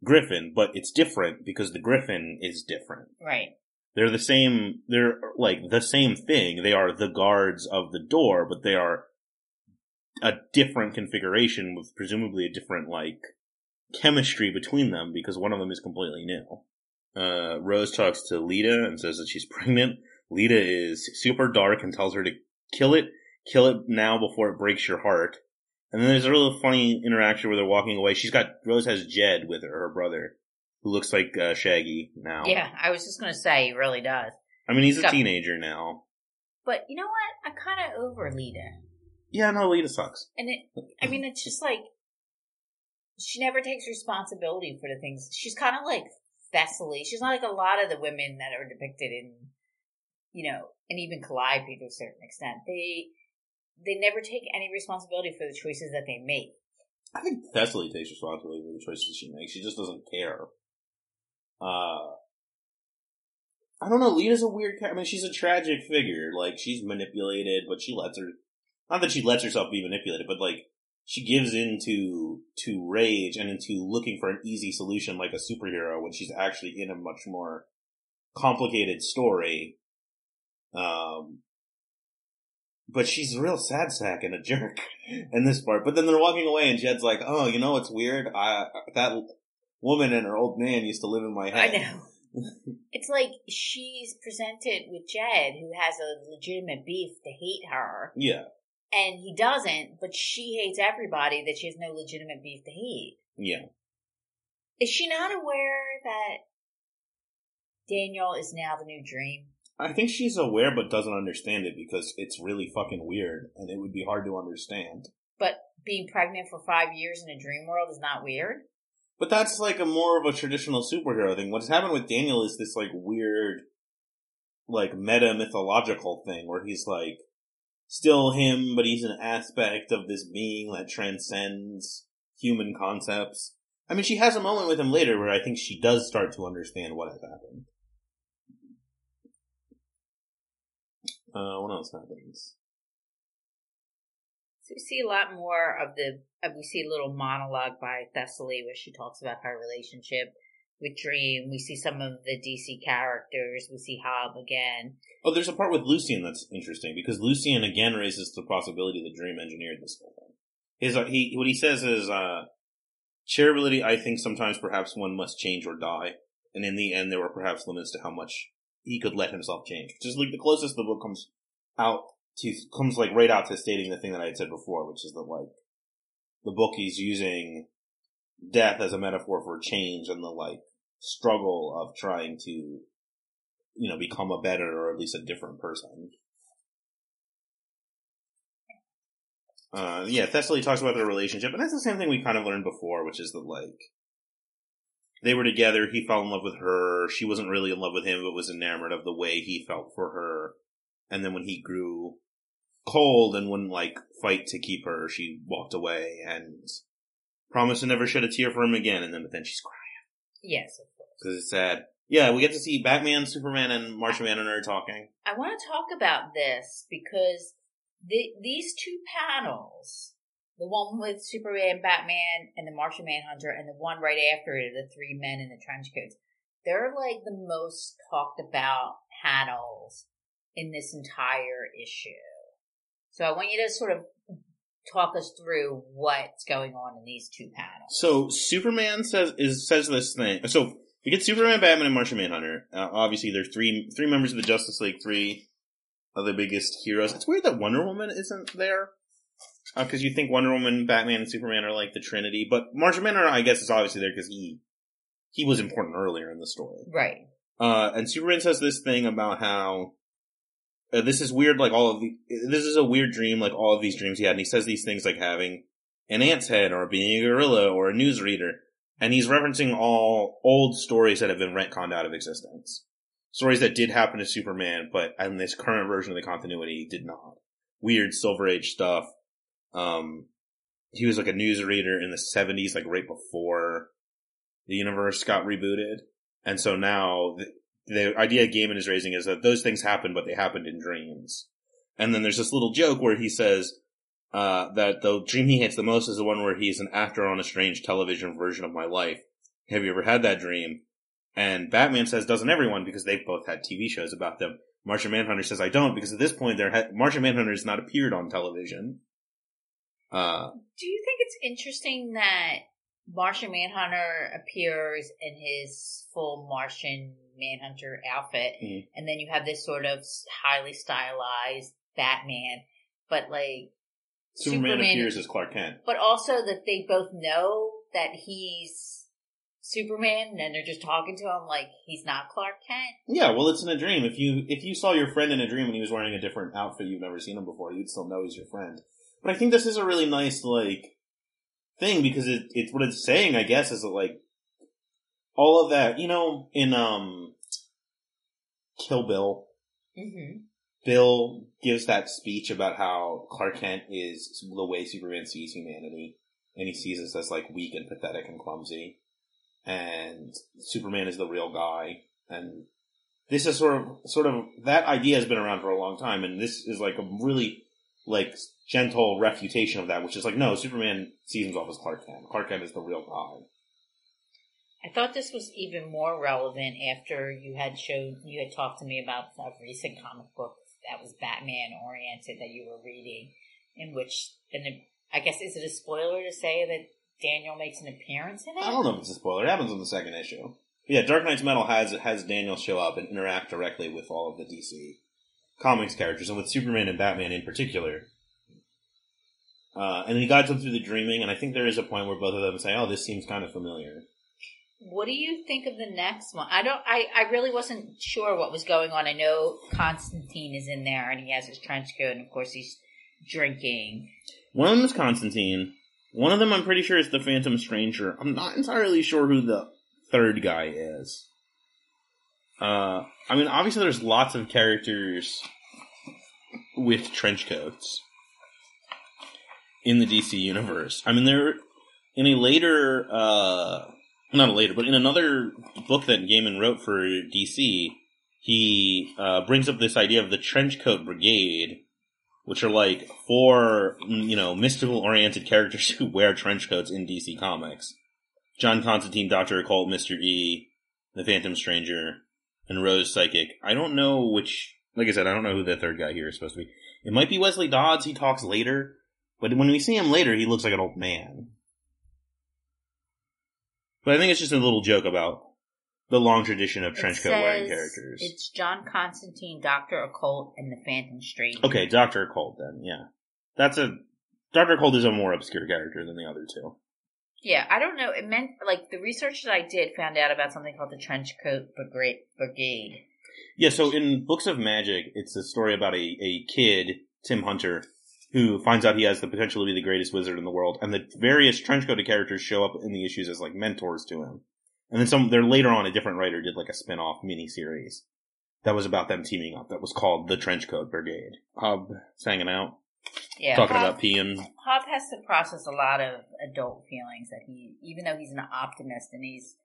Griffin, but it's different because the Griffin is different. Right. They're the same. They're like the same thing. They are the guards of the door, but they are a different configuration with presumably a different like chemistry between them because one of them is completely new. Uh, Rose talks to Lyta and says that she's (laughs) pregnant. Lyta is super dark and tells her to kill it, kill it now before it breaks your heart. And then there's a real funny interaction where they're walking away. She's got Rose has Jed with her, her brother, who looks like uh, Shaggy now. Yeah, I was just gonna say he really does. I mean he's a Got- teenager now. But you know what? I'm kind of over Lyta. Yeah, no, Lyta sucks. And it, I mean, it's just like, she never takes responsibility for the things. She's kind of like Thessaly. She's not like a lot of the women that are depicted in, you know, and even Calliope to a certain extent. They, they never take any responsibility for the choices that they make. I think Thessaly takes responsibility for the choices she makes. She just doesn't care. Uh, I don't know. Lyta's a weird. I mean, she's a tragic figure. Like she's manipulated, but she lets her. Not that she lets herself be manipulated, but like she gives into to rage and into looking for an easy solution, like a superhero, when she's actually in a much more complicated story. Um, but she's a real sad sack and a jerk (laughs) in this part. But then they're walking away, and Jed's like, "Oh, you know what's weird? I that woman and her old man used to live in my head. I know. (laughs) It's like she's presented with Jed, who has a legitimate beef to hate her, Yeah, and he doesn't, but she hates everybody that she has no legitimate beef to hate. yeah. Is she not aware that Daniel is now the new dream? I think she's aware, but doesn't understand it because it's really fucking weird, and it would be hard to understand. But being pregnant for five years in a dream world is not weird? But that's like a more of a traditional superhero thing. What's happened with Daniel is this like weird, like meta mythological thing where he's like still him, but he's an aspect of this being that transcends human concepts. I mean, she has a moment with him later where I think she does start to understand what has happened. Uh, what else happens? We see a lot more of the, we see a little monologue by Thessaly where she talks about her relationship with Dream. We see some of the DC characters. We see Hob again. Oh, there's a part with Lucien that's interesting because Lucien again raises the possibility that Dream engineered this whole thing. His uh, he what he says is uh, shareability. I think sometimes perhaps one must change or die, and in the end, there were perhaps limits to how much he could let himself change. Which is like the closest the book comes out to comes like right out to stating the thing that I had said before, which is that like the book is using death as a metaphor for change and the like struggle of trying to you know become a better or at least a different person. Uh, yeah, Thessaly talks about their relationship, and that's the same thing we kind of learned before, which is that like they were together. He fell in love with her. She wasn't really in love with him, but was enamored of the way he felt for her. And then when he grew cold and wouldn't like fight to keep her, she walked away. And promised to never shed a tear for him again, and then but then she's crying Yes, of course. because it's sad. Yeah, we get to see Batman, Superman, and Martian Manhunter talking. I want to talk about this because the, these two panels, the one with Superman, Batman, and the Martian Manhunter, and the one right after it, the three men in the trench coats, they're like the most talked about panels in this entire issue. So I want you to sort of talk us through what's going on in these two panels. So Superman says is says this thing. So we get Superman, Batman, and Martian Manhunter. Uh, obviously, there's three three members of the Justice League, three of the biggest heroes. It's weird that Wonder Woman isn't there because you think Wonder Woman, Batman, and Superman are like the Trinity, but Martian Manhunter, I guess, is obviously there because he he was important earlier in the story. Right. Uh, and Superman says this thing about how uh, this is weird, like all of the, this is a weird dream, like all of these dreams he had. And he says these things like having an ant's head or being a gorilla or a newsreader. And he's referencing all old stories that have been retconned out of existence. Stories that did happen to Superman, but in this current version of the continuity did not. Weird Silver Age stuff. Um, he was like a newsreader in the 70s, like right before the universe got rebooted. And so now the, idea Gaiman is raising is that those things happened, but they happened in dreams. And then there's this little joke where he says uh, that the dream he hates the most is the one where he's an actor on a strange television version of my life. Have you ever had that dream? And Batman says, doesn't everyone? Because they've both had TV shows about them. Martian Manhunter says, I don't, because at this point, ha- Martian Manhunter has not appeared on television. Uh, Do you think it's interesting that Martian Manhunter appears in his full Martian Manhunter outfit, Mhm. and then you have this sort of highly stylized Batman, but like, Superman, Superman- appears as Clark Kent. but also that they both know that he's Superman, and then they're just talking to him like he's not Clark Kent. Yeah, well, it's in a dream. If you if you saw your friend in a dream and he was wearing a different outfit you've never seen him before, you'd still know he's your friend. But I think this is a really nice like thing because it it's what it's saying. I guess is that like all of that. You know, in um, Kill Bill, Mm-hmm. Bill gives that speech about how Clark Kent is the way Superman sees humanity, and he sees us as like weak and pathetic and clumsy, and Superman is the real guy. And this is sort of sort of that idea has been around for a long time, and this is like a really like gentle refutation of that, which is like no, Superman sees himself as Clark Kent. Clark Kent is the real guy. I thought this was even more relevant after you had showed you had talked to me about a recent comic book that was Batman oriented that you were reading, in which and I guess is it a spoiler to say that Daniel makes an appearance in it? I don't know if it's a spoiler. It happens in the second issue. Yeah, Dark Nights: Metal has has Daniel show up and interact directly with all of the DC comics characters, and with Superman and Batman in particular. Uh, and he guides them through the dreaming, and I think there is a point where both of them say, "Oh, this seems kind of familiar." What do you think of the next one? I don't. I, I really wasn't sure what was going on. I know Constantine is in there, and he has his trench coat, and of course he's drinking. One of them is Constantine. One of them, I'm pretty sure, is the Phantom Stranger. I'm not entirely sure who the third guy is. Uh, I mean, obviously, there's lots of characters with trench coats in the DC universe. I mean, there in a later, uh, not a later, but in another book that Gaiman wrote for DC, he uh, brings up this idea of the trench coat brigade, which are like four, mm, you know, mystical oriented characters (laughs) who wear trench coats in DC Comics. John Constantine, Doctor Occult, Mister E, the Phantom Stranger, and Rose Psychic. I don't know which. Like I said, I don't know who the third guy here is supposed to be. It might be Wesley Dodds. He talks later, but when we see him later, he looks like an old man. But I think it's just a little joke about the long tradition of trench coat wearing characters. It's John Constantine, Doctor Occult, and the Phantom Stranger. Okay, Doctor Occult then. Yeah, that's a Doctor Occult is a more obscure character than the other two. Yeah, I don't know. It meant like the research that I did found out about something called the Trench Coat Brigade. Yeah, so in Books of Magic, it's a story about a, a kid, Tim Hunter, who finds out he has the potential to be the greatest wizard in the world, and the various trenchcoated characters show up in the issues as like mentors to him. And then some, there later on, a different writer did like a spin-off mini-series that was about them teaming up that was called The Trenchcoat Brigade. Hob, hanging out. Yeah, talking Hob- about peeing. Hob has to process a lot of adult feelings that he, even though he's an optimist and he's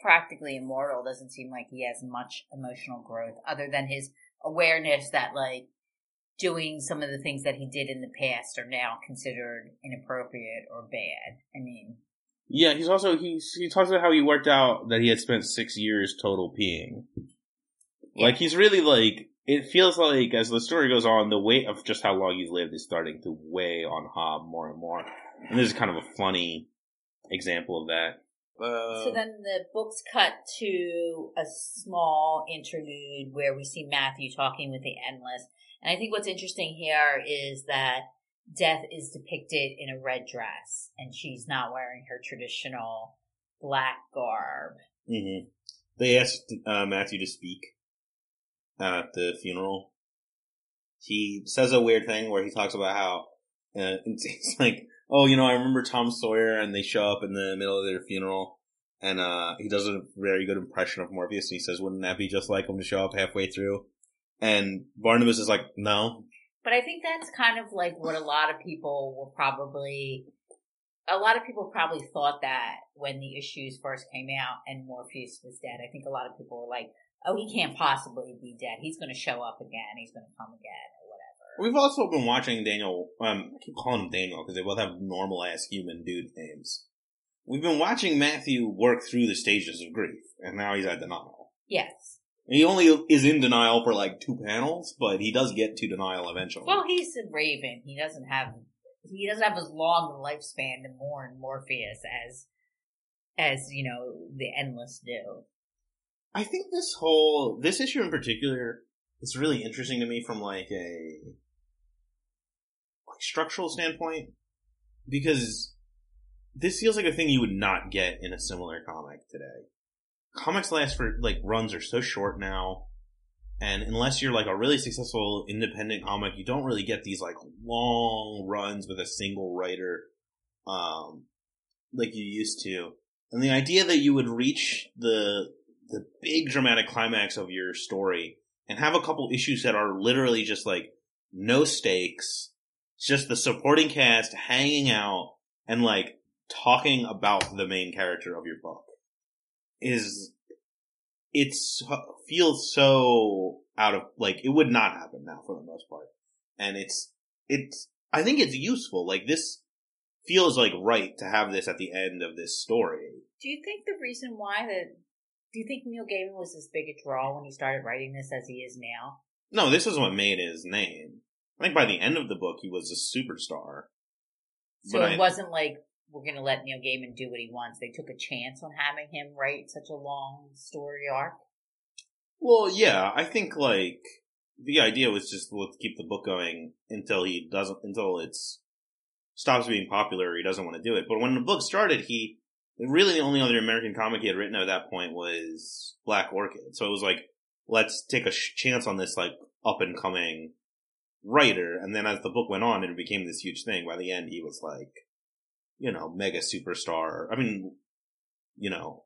practically immortal, doesn't seem like he has much emotional growth other than his awareness that like doing some of the things that he did in the past are now considered inappropriate or bad. I mean, Yeah, he's also he's he talks about how he worked out that he had spent six years total peeing. Like he's really like it feels like as the story goes on, the weight of just how long he's lived is starting to weigh on Hob more and more. And this is kind of a funny example of that. Uh, So then the books cut to a small interlude where we see Matthew talking with the Endless. And I think what's interesting here is that Death is depicted in a red dress and she's not wearing her traditional black garb. mhm. They asked uh, Matthew to speak at the funeral. He says a weird thing where he talks about how uh, (laughs) it's, like, oh, you know, I remember Tom Sawyer, and they show up in the middle of their funeral, and uh, he does a very good impression of Morpheus, and he says, "Wouldn't that be just like him to show up halfway through?" And Barnabas is like, "No, But I think that's kind of like what a lot of people were probably, a lot of people probably thought that when the issues first came out and Morpheus was dead. I think a lot of people were like, oh, he can't possibly be dead. He's going to show up again. He's going to come again or whatever. We've also been watching Daniel. Um, I keep calling him Daniel because they both have normal ass human dude names. We've been watching Matthew work through the stages of grief, and now he's at denial. Yes. He only is in denial for like two panels, but he does get to denial eventually. Well, he's a Raven. He doesn't have, he doesn't have as long a lifespan to mourn Morpheus as, as, you know, the Endless do. I think this whole this issue in particular is really interesting to me from like a like structural standpoint because this feels like a thing you would not get in a similar comic today. Comics last for like runs are so short now, and unless you're like a really successful independent comic, you don't really get these like long runs with a single writer, um, like you used to. And the idea that you would reach the the big dramatic climax of your story and have a couple issues that are literally just like no stakes, it's just the supporting cast hanging out and like talking about the main character of your book is it's feels so out of like it would not happen now for the most part. And it's it's i think it's useful. Like this feels like right to have this at the end of this story. Do you think the reason why that do you think Neil Gaiman was as big a draw when he started writing this as he is now? No, this is what made his name. I think by the end of the book, he was a superstar. So But it I- wasn't like we're going to let Neil Gaiman do what he wants. They took a chance on having him write such a long story arc. Well, yeah, I think like the idea was just let's keep the book going until he doesn't until it's stops being popular. Or he doesn't want to do it. But when the book started, he really the only other American comic he had written at that point was Black Orchid. So it was like let's take a sh- chance on this like up and coming writer. And then as the book went on, it became this huge thing. By the end, he was like you know mega superstar. I mean, you know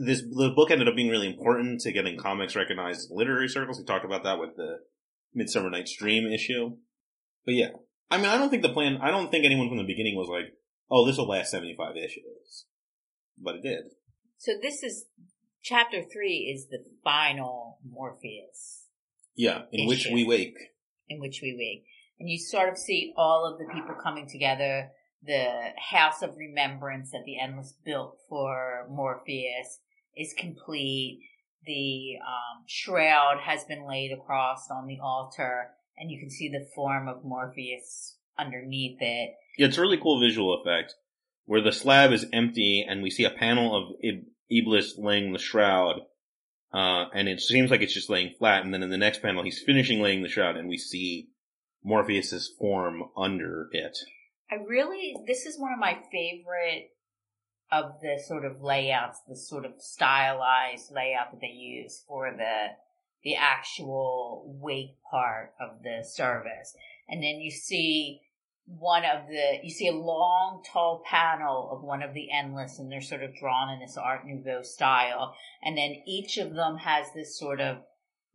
this the book ended up being really important to getting comics recognized in literary circles. We talked about that with the Midsummer Night's Dream issue. But yeah, I mean, I don't think the plan. I don't think anyone from the beginning was like, "Oh, this will last seventy five issues," but it did. So this is chapter three is the final Morpheus Yeah, in which we wake. in which we wake. And you sort of see all of the people coming together. The house of remembrance that the Endless built for Morpheus is complete. The um, shroud has been laid across on the altar, and you can see the form of Morpheus underneath it. Yeah, it's a really cool visual effect where the slab is empty and we see a panel of Ib- Iblis laying the shroud. Uh, and it seems like it's just laying flat. And then in the next panel, he's finishing laying the shroud and we see Morpheus's form under it. I really, this is one of my favorite of the sort of layouts, the sort of stylized layout that they use for the the actual wake part of the service. And then you see one of the, you see a long, tall panel of one of the endless, and they're sort of drawn in this Art Nouveau style. And then each of them has this sort of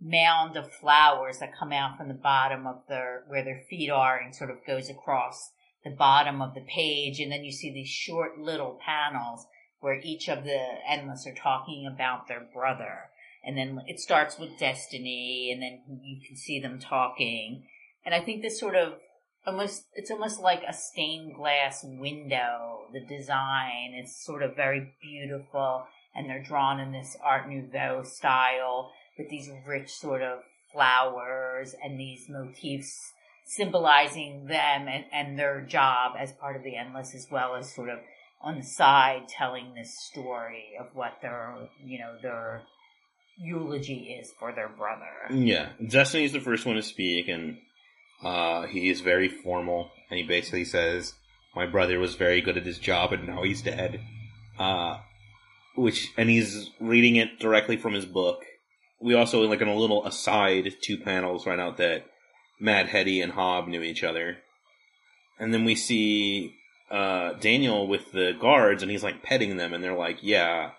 mound of flowers that come out from the bottom of their where their feet are and sort of goes across the bottom of the page. And then you see these short little panels where each of the endless are talking about their brother. And then it starts with destiny and then you can see them talking. And i think this sort of almost it's almost like a stained glass window. The design is sort of very beautiful and they're drawn in this art nouveau style with these rich sort of flowers and these motifs symbolizing them and, and their job as part of the endless as well as sort of on the side telling this story of what their you know their eulogy is for their brother. Yeah, Destiny's the first one to speak, and uh, he is very formal, and he basically says, "My brother was very good at his job, and now he's dead." Uh, which, and he's reading it directly from his book. We also, like in a little aside, two panels right out that Mad Hetty and Hob knew each other, and then we see uh, Daniel with the guards, and he's like petting them, and they're like, "Yeah."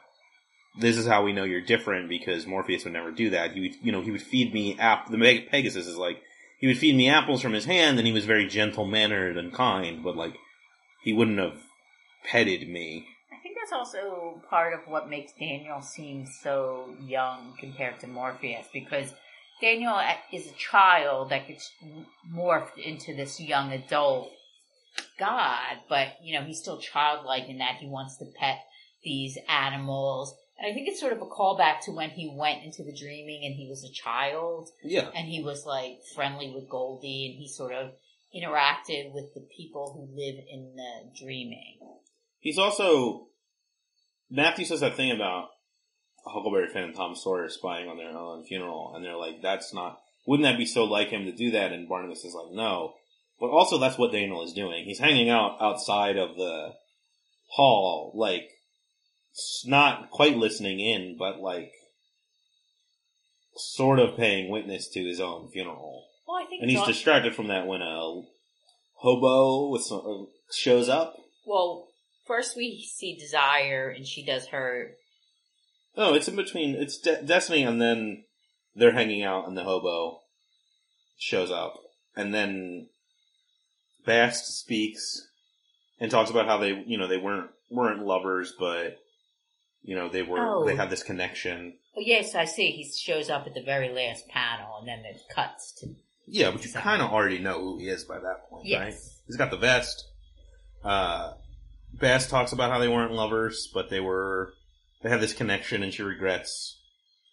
This is how we know you're different because Morpheus would never do that. He would, you know, he would feed me after The Pegasus is like, he would feed me apples from his hand and he was very gentle mannered and kind, but like he wouldn't have petted me. I think that's also part of what makes Daniel seem so young compared to Morpheus because Daniel is a child that gets morphed into this young adult god, but you know, he's still childlike in that he wants to pet these animals. And I think it's sort of a callback to when he went into the dreaming and he was a child Yeah. and he was like friendly with Goldie and he sort of interacted with the people who live in the dreaming. He's also Matthew says that thing about Huckleberry Finn and Tom Sawyer spying on their own funeral, and they're like, "That's not. Wouldn't that be so like him to do that?" And Barnabas is like, "No." But also, that's what Daniel is doing. He's hanging out outside of the hall, like not quite listening in, but like sort of paying witness to his own funeral. Well, I think And he's al- distracted from that when a hobo with some, uh, shows up. well. First, we see Desire, and she does her. Oh, it's in between. It's De- Destiny, and then they're hanging out, and the hobo shows up, and then Bast speaks and talks about how they, you know, they weren't weren't lovers, but you know, they were Oh. they had this connection. Oh, yes, I see. He shows up at the very last panel, and then it cuts to Yeah, but you kind of already know who he is by that point, right? He's got the vest. Uh, Bast talks about how they weren't lovers, but they were. They have this connection, and she regrets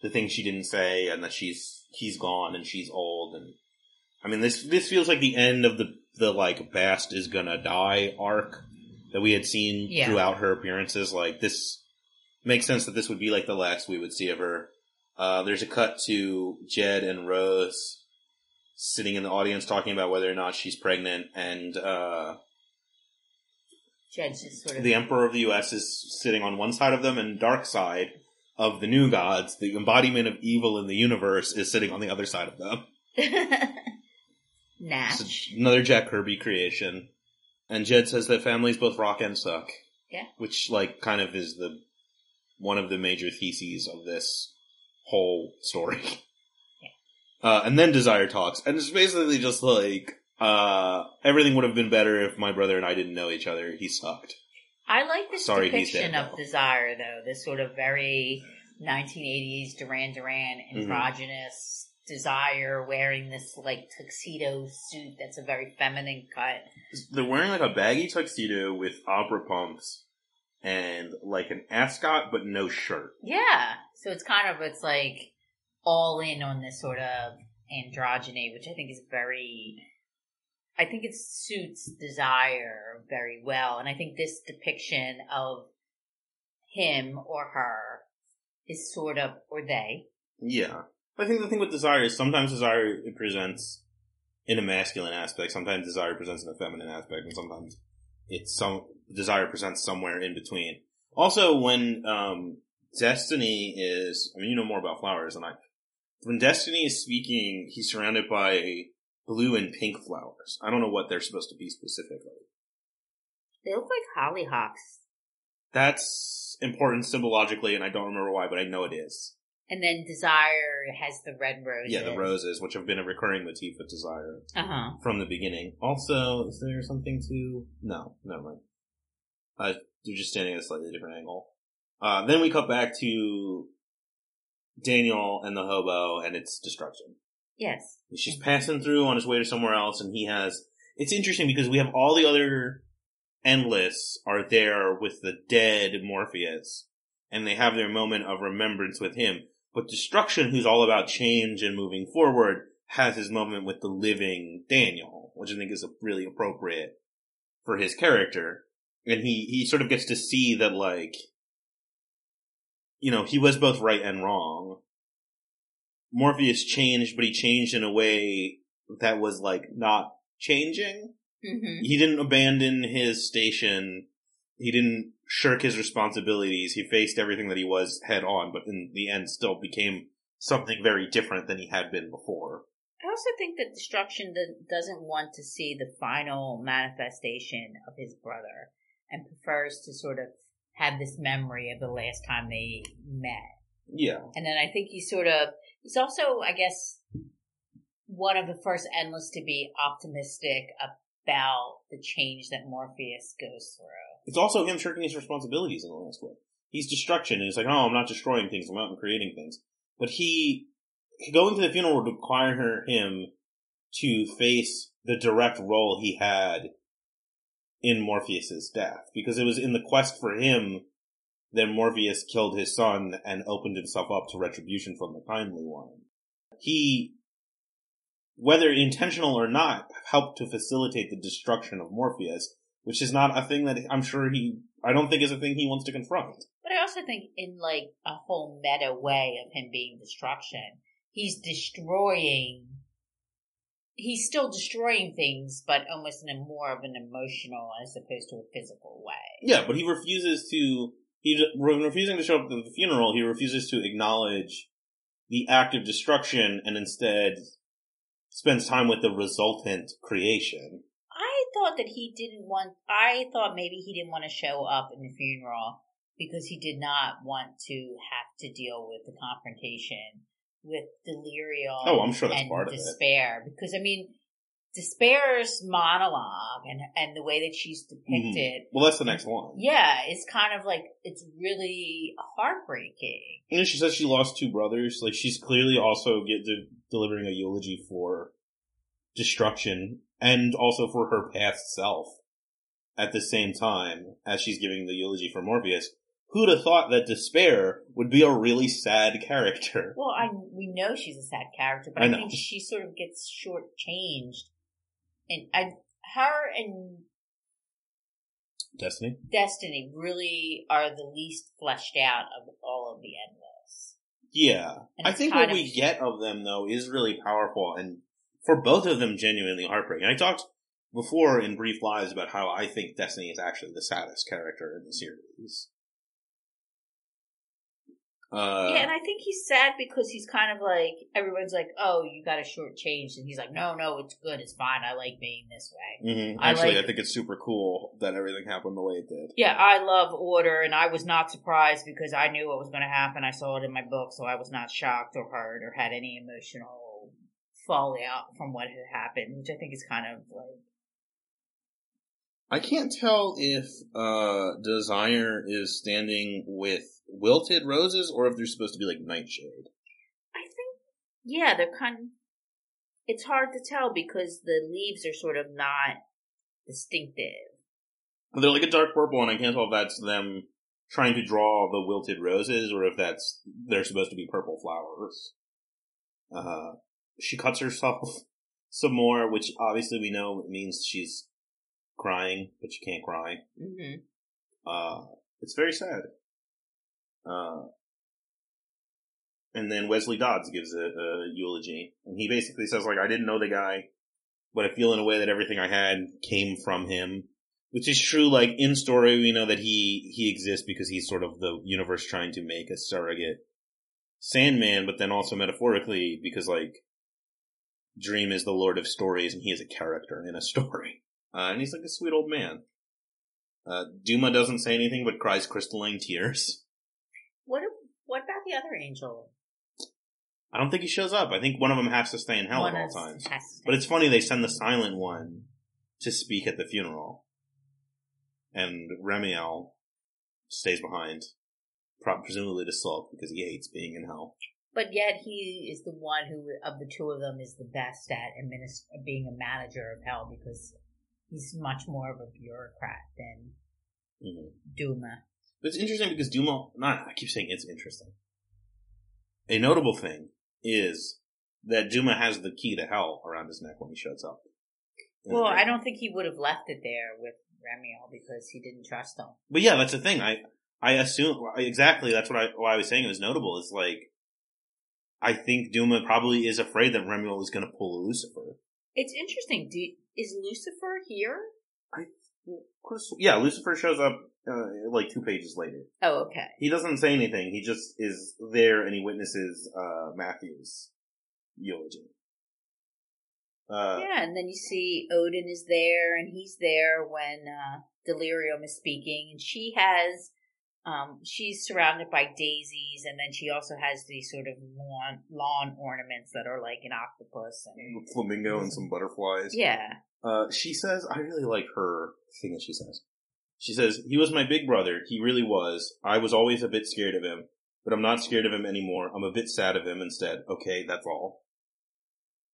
the things she didn't say, and that she's he's gone and she's old. And I mean, this this feels like the end of the the like Bast is gonna die arc that we had seen Yeah. throughout her appearances. Like this makes sense that this would be like the last we would see of her. Uh, there's a cut to Jed and Rose sitting in the audience talking about whether or not she's pregnant, and uh, Jed's just sort of the Emperor of the U.S. is sitting on one side of them, and Darkseid of the New Gods, the embodiment of evil in the universe, is sitting on the other side of them. (laughs) Natch. It's another Jack Kirby creation. And Jed says that families both rock and suck. Yeah. Which, like, kind of is the one of the major theses of this whole story. Uh, and then Desire talks, and it's basically just like, uh, everything would have been better if my brother and I didn't know each other. He sucked. I like this Sorry, depiction dead of. Desire, though. This sort of very 1980s Duran Duran Mm-hmm. androgynous Desire wearing this like tuxedo suit that's a very feminine cut. They're wearing like a baggy tuxedo with opera pumps and like an ascot, but no shirt. Yeah. So it's kind of, it's like all in on this sort of androgyny, which I think is very, I think it suits Desire very well. And I think this depiction of him or her is sort of, or they, Yeah. I think the thing with desire is sometimes desire it presents in a masculine aspect, sometimes desire presents in a feminine aspect, and sometimes it's some desire presents somewhere in between. Also, when um, Destiny is, I mean, you know more about flowers than I. When Destiny is speaking, he's surrounded by blue and pink flowers. I don't know what they're supposed to be specifically. they look like hollyhocks. That's important symbologically, and I don't remember why, but I know it is. And then Desire has the red roses. Yeah, the roses, which have been a recurring motif with Desire Uh huh. from the beginning. Also, is there something to? No, never mind. Uh, they're just standing at a slightly different angle. Uh, then we cut back to Daniel and the hobo, and it's destruction. Yes. She's passing through on his way to somewhere else, and he has. It's interesting because we have all the other endless are there with the dead Morpheus, and they have their moment of remembrance with him. But destruction, who's all about change and moving forward, has his moment with the living Daniel, which I think is really appropriate for his character. And he he sort of gets to see that like, you know, he was both right and wrong. Morpheus changed, but he changed in a way that was like not changing. Mm-hmm. He didn't abandon his station. He didn't shirk his responsibilities. He faced everything that he was head on, but in the end still became something very different than he had been before. I also think that Destruction doesn't want to see the final manifestation of his brother and prefers to sort of have this memory of the last time they met. Yeah. And then I think he sort of, he's also, I guess, one of the first endless to be optimistic about the change that Morpheus goes through. It's also him shirking his responsibilities in the last one. He's destruction, and he's like, oh, I'm not destroying things, I'm out and creating things. But he, going to the funeral would require him to face the direct role he had in Morpheus's death, because it was in the quest for him that Morpheus killed his son and opened himself up to retribution from the kindly one. He, whether intentional or not, helped to facilitate the destruction of Morpheus, which is not a thing that I'm sure he, I don't think is a thing he wants to confront. But I also think in like a whole meta way of him being destruction, he's destroying. He's still destroying things, but almost in a more of an emotional as opposed to a physical way. Yeah, but he refuses to. He when refusing to show up to the funeral. He refuses to acknowledge the act of destruction, and instead spends time with the resultant creation. I thought that he didn't want. I thought maybe he didn't want to show up in the funeral because he did not want to have to deal with the confrontation with delirium. Oh, I'm sure that's and part of it. despair. Because I mean, despair's monologue and and the way that she's mm-hmm. depicted. Well, that's the next one. Yeah, it's kind of like it's really heartbreaking. And she says she lost two brothers. Like she's clearly also get de- delivering a eulogy for destruction and also for her past self at the same time as she's giving the eulogy for Morpheus. Who'd have thought that despair would be a really sad character? (laughs) Well, I we know she's a sad character, but I I, think she sort of gets shortchanged, and I her and Destiny? Destiny really are the least fleshed out of all of the endless. Yeah. I think what we get of them though is really powerful and for both of them genuinely heartbreaking. I talked before in Brief Lives about how I think Destiny is actually the saddest character in the series. Uh, yeah, and I think he's sad because he's kind of like everyone's like, "Oh, you got a short change," and he's like, "No, no, it's good, it's fine. I like being this way." mhm. I Actually, like- I think it's super cool that everything happened the way it did. Yeah, I love order, and I was not surprised because I knew what was going to happen. I saw it in my book, so I was not shocked or hurt or had any emotional fallout from what had happened, which I think is kind of like I can't tell if uh, Desire is standing with wilted roses or if they're supposed to be like nightshade. I think, yeah, they're kind of. It's hard to tell because the leaves are sort of not distinctive. They're like a dark purple, and I can't tell if that's them trying to draw the wilted roses or if that's they're supposed to be purple flowers. Uh, she cuts herself (laughs) some more, which obviously we know means she's crying, but she can't cry. Mm-hmm. Uh, it's very sad. Uh, and then Wesley Dodds gives a, a eulogy, and he basically says, like, I didn't know the guy, but I feel in a way that everything I had came from him. Which is true, like, in story, we know that he, he exists because he's sort of the universe trying to make a surrogate Sandman, but then also metaphorically, because, like, Dream is the Lord of Stories, and he is a character in a story. (laughs) Uh, and he's like a sweet old man. Uh, Duma doesn't say anything but cries crystalline tears. What? What about the other angel? I don't think he shows up. I think one of them has to stay in hell One at all times. has to But it's funny they send the silent one to speak at the funeral, and Remiel stays behind, presumably to sulk because he hates being in hell. But yet he is the one who, of the two of them, is the best at administ- being a manager of hell because he's much more of a bureaucrat than hmm Duma. But it's interesting because Duma. Not, I keep saying it's interesting. A notable thing is that Duma has the key to hell around his neck when he shows up. Well, I don't think he would have left it there with Remiel because he didn't trust him. But yeah, that's the thing. I I assume exactly that's what I why I was saying it was notable. Is like I think Duma probably is afraid that Remiel is going to pull a Lucifer. It's interesting. Do, is Lucifer here? Yeah, Lucifer shows up uh, like two pages later. Oh, okay. He doesn't say anything. He just is there and he witnesses uh, Matthew's eulogy. Uh, yeah, and then you see Odin is there, and he's there when uh, Delirium is speaking, and she has, um, she's surrounded by daisies, and then she also has these sort of lawn lawn ornaments that are like an octopus, and Flamingo and some butterflies. yeah, Uh, she says, I really like her thing that she says. She says, he was my big brother. He really was. I was always a bit scared of him, but I'm not scared of him anymore. I'm a bit sad of him instead. Okay, that's all.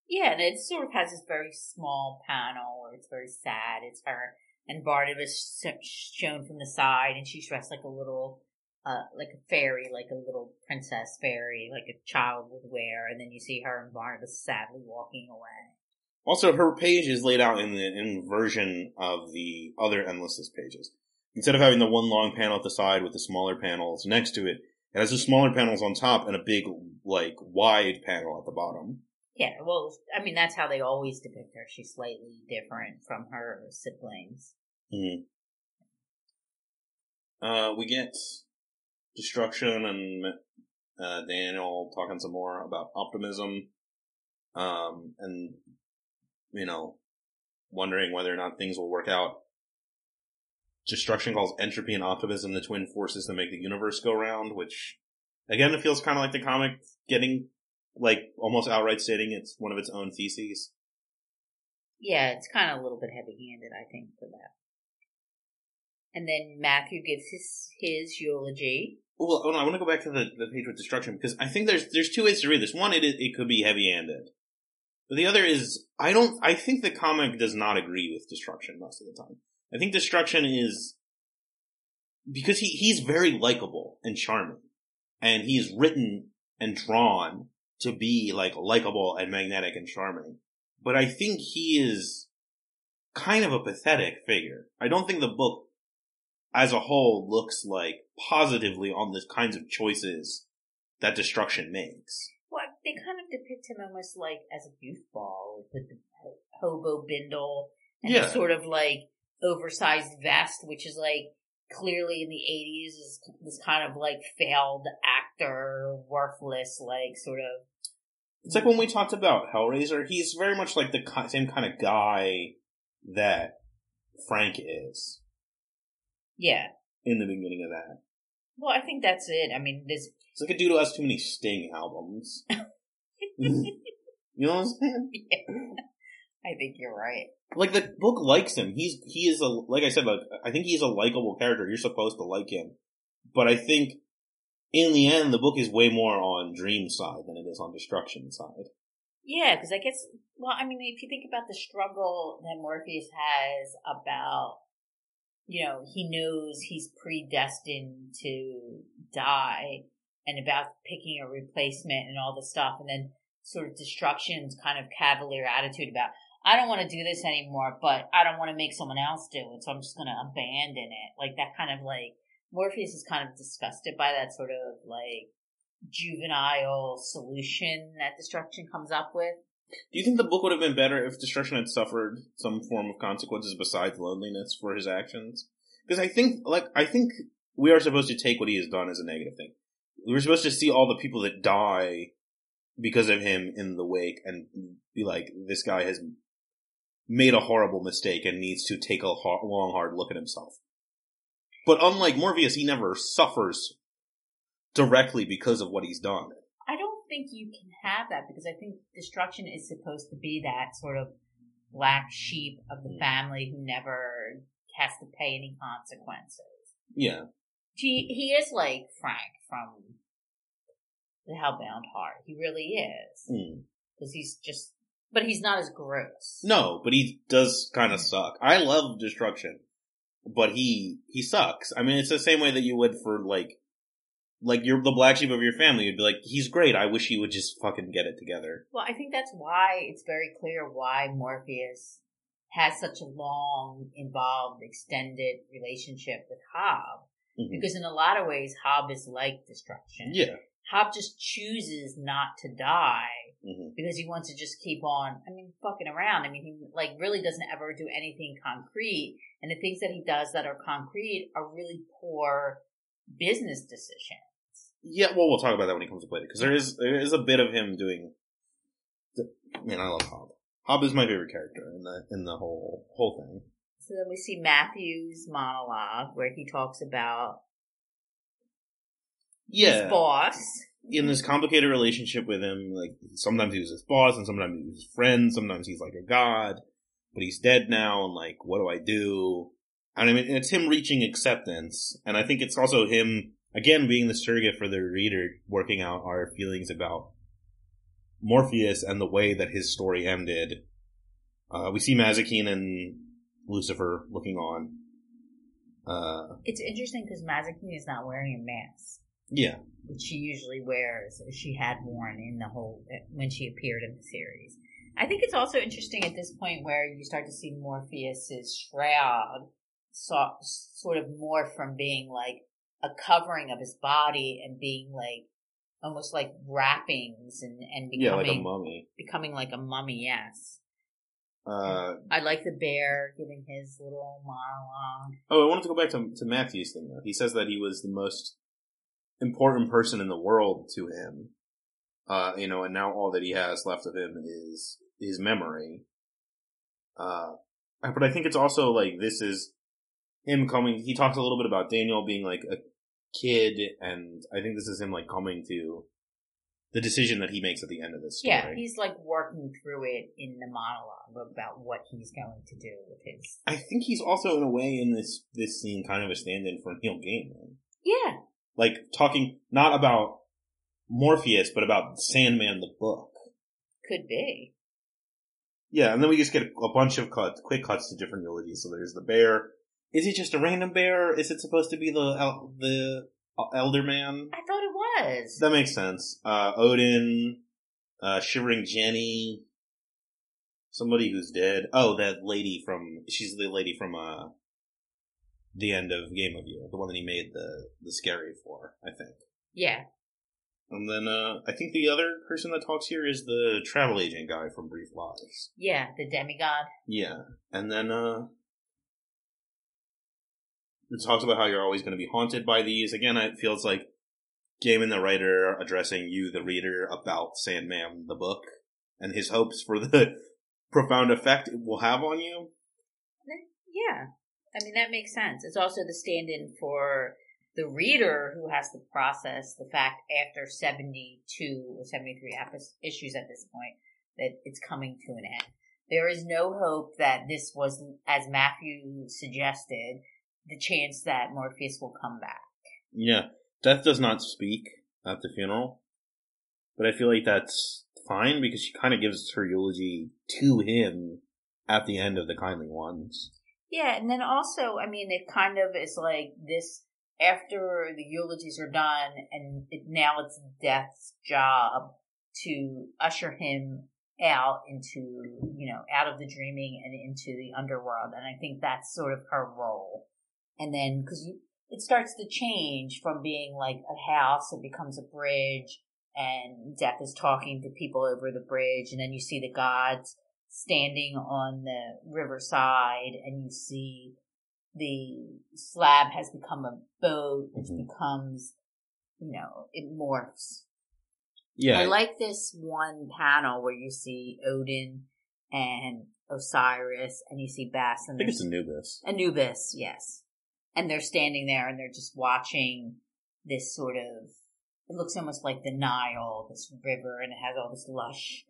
yeah, and it sort of has this very small panel where it's very sad. It's her and Barnabas sh- shown from the side, and she's dressed like a little. Uh, like a fairy, like a little princess fairy, like a child would wear, and then you see her and Barnabas sadly walking away. Also, her page is laid out in the inversion of the other endless list pages. Instead of having the one long panel at the side with the smaller panels next to it, it has the smaller panels on top and a big, like, wide panel at the bottom. Yeah, well, I mean, that's how they always depict her. She's slightly different from her siblings. Mhm. Uh, we get destruction and uh, Daniel talking some more about optimism, um, and you know, wondering whether or not things will work out. Destruction calls entropy and optimism the twin forces that make the universe go round, which again it feels kind of like the comic getting like almost outright stating it's one of its own theses. Yeah, it's kind of a little bit heavy-handed, I think, for that. And then Matthew gives his his eulogy. Well, hold on, I want to go back to the, the page with destruction because I think there's there's two ways to read this. One, it it could be heavy handed, but the other is I don't. I think the comic does not agree with destruction most of the time. I think destruction is because he he's very likable and charming, and he's written and drawn to be like likable and magnetic and charming. But I think he is kind of a pathetic figure. I don't think the book as a whole looks like positively on the kinds of choices that destruction makes. Well, they kind of depict him almost like as a goofball with the hobo bindle and Yeah. sort of like oversized vest, which is like clearly in the 80s is this kind of like failed actor, worthless, like sort of It's like when we talked about Hellraiser, he's very much like the same kind of guy that Frank is yeah. in the beginning of that. Well, I think that's it. I mean, there's It's like a dude who has too many Sting albums. (laughs) (laughs) you know what I'm saying? I think you're right. Like the book likes him. He's he is a like I said. Like I think he's a likable character. You're supposed to like him, but I think in the end, the book is way more on Dream side than it is on Destruction side. Yeah, because I guess, well, I mean, if you think about the struggle that Morpheus has about, you know, he knows he's predestined to die and about picking a replacement and all the stuff, and then sort of destruction's kind of cavalier attitude about, I don't want to do this anymore, but I don't want to make someone else do it, so I'm just going to abandon it. Like that kind of like, Morpheus is kind of disgusted by that sort of like juvenile solution that destruction comes up with. Do you think the book would have been better if Destruction had suffered some form of consequences besides loneliness for his actions? Because I think, like, I think we are supposed to take what he has done as a negative thing. We're supposed to see all the people that die because of him in the wake and be like, this guy has made a horrible mistake and needs to take a hard, long, hard look at himself. But unlike Morpheus, he never suffers directly because of what he's done. I don't think you can have that because I think destruction is supposed to be that sort of black sheep of the Mm. family who never has to pay any consequences. Yeah. He he is like Frank from the Hellbound Heart. He really is Hmm. because he's just, but he's not as gross. No, but he does kind of suck. I love destruction, but he he sucks. I mean, it's the same way that you would for like like you're the black sheep of your family. You'd be like, he's great. I wish he would just fucking get it together. Well, I think that's why it's very clear why Morpheus has such a long, involved, extended relationship with Hob. Mhm. Because in a lot of ways, Hob is like destruction. Yeah. Hob just chooses not to die hmm because he wants to just keep on, I mean, fucking around. I mean, he like really doesn't ever do anything concrete. And the things that he does that are concrete are really poor business decisions. Yeah. Well, we'll talk about that when he comes to play it. because there is there is a bit of him doing. Man, I love Hob. Hob is my favorite character in the in the whole whole thing. So then we see Matthew's monologue where he talks about Yeah. his boss. In this complicated relationship with him, like sometimes he was his boss and sometimes he was his friend, sometimes he's like a god, but he's dead now and like, what do I do? And I mean, it's him reaching acceptance. And I think it's also him, again, being the surrogate for the reader, working out our feelings about Morpheus and the way that his story ended. Uh, we see Mazikeen and Lucifer looking on. Uh, It's interesting because Mazikeen is not wearing a mask, yeah. which she usually wears, she had worn in the whole, when she appeared in the series. I think it's also interesting at this point where you start to see Morpheus's shroud so, sort of more from being like a covering of his body and being like almost like wrappings and, and Yeah, like a becoming, mummy. becoming like a mummy, yes. Uh, I like the bear giving his little monologue. Oh, I wanted to go back to, to Matthew's thing though. He says that he was the most important person in the world to him. Uh, you know, and now all that he has left of him is his memory. Uh, but I think it's also like this is him coming. He talks a little bit about Daniel being like a kid, and I think this is him like coming to the decision that he makes at the end of this story. Yeah, he's like working through it in the monologue about what he's going to do with his. I think he's also in a way in this this scene kind of a stand-in for Neil Gaiman. Yeah, like talking not about Morpheus, but about Sandman the book. could be. Yeah, and then we just get a bunch of cuts, quick cuts to different eulogies. So there's the bear. Is it just a random bear? Is it supposed to be the el- the elder man? I thought it was. That makes sense. Uh, Odin, uh, shivering Jenny, somebody who's dead. Oh, that lady from she's the lady from uh the end of Game of You, the one that he made the the scary for, I think. yeah, And then uh, I think the other person that talks here is the travel agent guy from Brief Lives. yeah, the demigod. Yeah, and then uh, it talks about how you're always going to be haunted by these. Again, it feels like Gaiman, the writer, addressing you, the reader, about Sandman, the book, and his hopes for the (laughs) profound effect it will have on you. Yeah, I mean that makes sense. It's also the stand-in for the reader who has to process the fact after seventy-two or seventy-three issues at this point that it's coming to an end. There is no hope that this was, as Matthew suggested, the chance that Morpheus will come back. Yeah, Death does not speak at the funeral, but I feel like that's fine because she kind of gives her eulogy to him at the end of the Kindly Ones. Yeah, and then also, I mean, it kind of is like this after the eulogies are done, and it, now it's Death's job to usher him out into, you know, out of the dreaming and into the underworld. And I think that's sort of her role. And then, because it starts to change from being like a house, it becomes a bridge, and Death is talking to people over the bridge, and then you see the gods standing on the riverside and you see the slab has become a boat which Mhm. becomes you know it morphs Yeah, i like this one panel where you see odin and osiris and you see Bast and I think it's Anubis. anubis yes and they're standing there and they're just watching this sort of it looks almost like the Nile, this river, and it has all this lush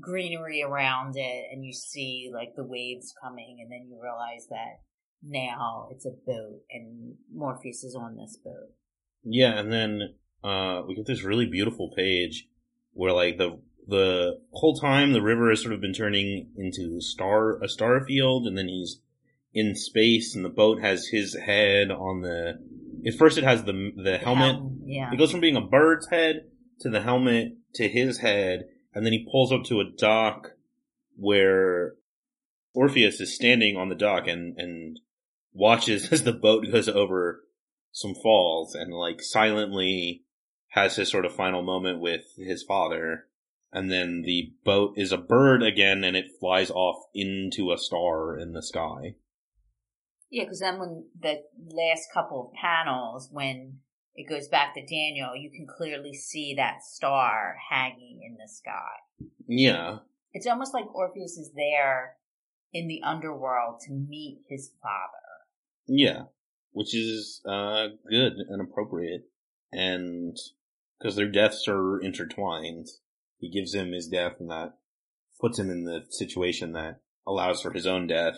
greenery around it, and you see like the waves coming, and then you realize that now it's a boat, and Morpheus is on this boat. Yeah, and then uh, we get this really beautiful page where like the the whole time the river has sort of been turning into star a star field, and then he's in space, and the boat has his head on the. At first, it has the the helmet. Yeah. It goes from being a bird's head to the helmet to his head, and then he pulls up to a dock where Orpheus is standing on the dock and and watches (laughs) as the boat goes over some falls and like silently has his sort of final moment with his father. And then the boat is a bird again and it flies off into a star in the sky. Yeah, because then when the last couple of panels, when it goes back to Daniel, you can clearly see that star hanging in the sky. Yeah. It's almost like Orpheus is there in the underworld to meet his father. Yeah. Which is uh good and appropriate. And because their deaths are intertwined, he gives him his death and that puts him in the situation that allows for his own death.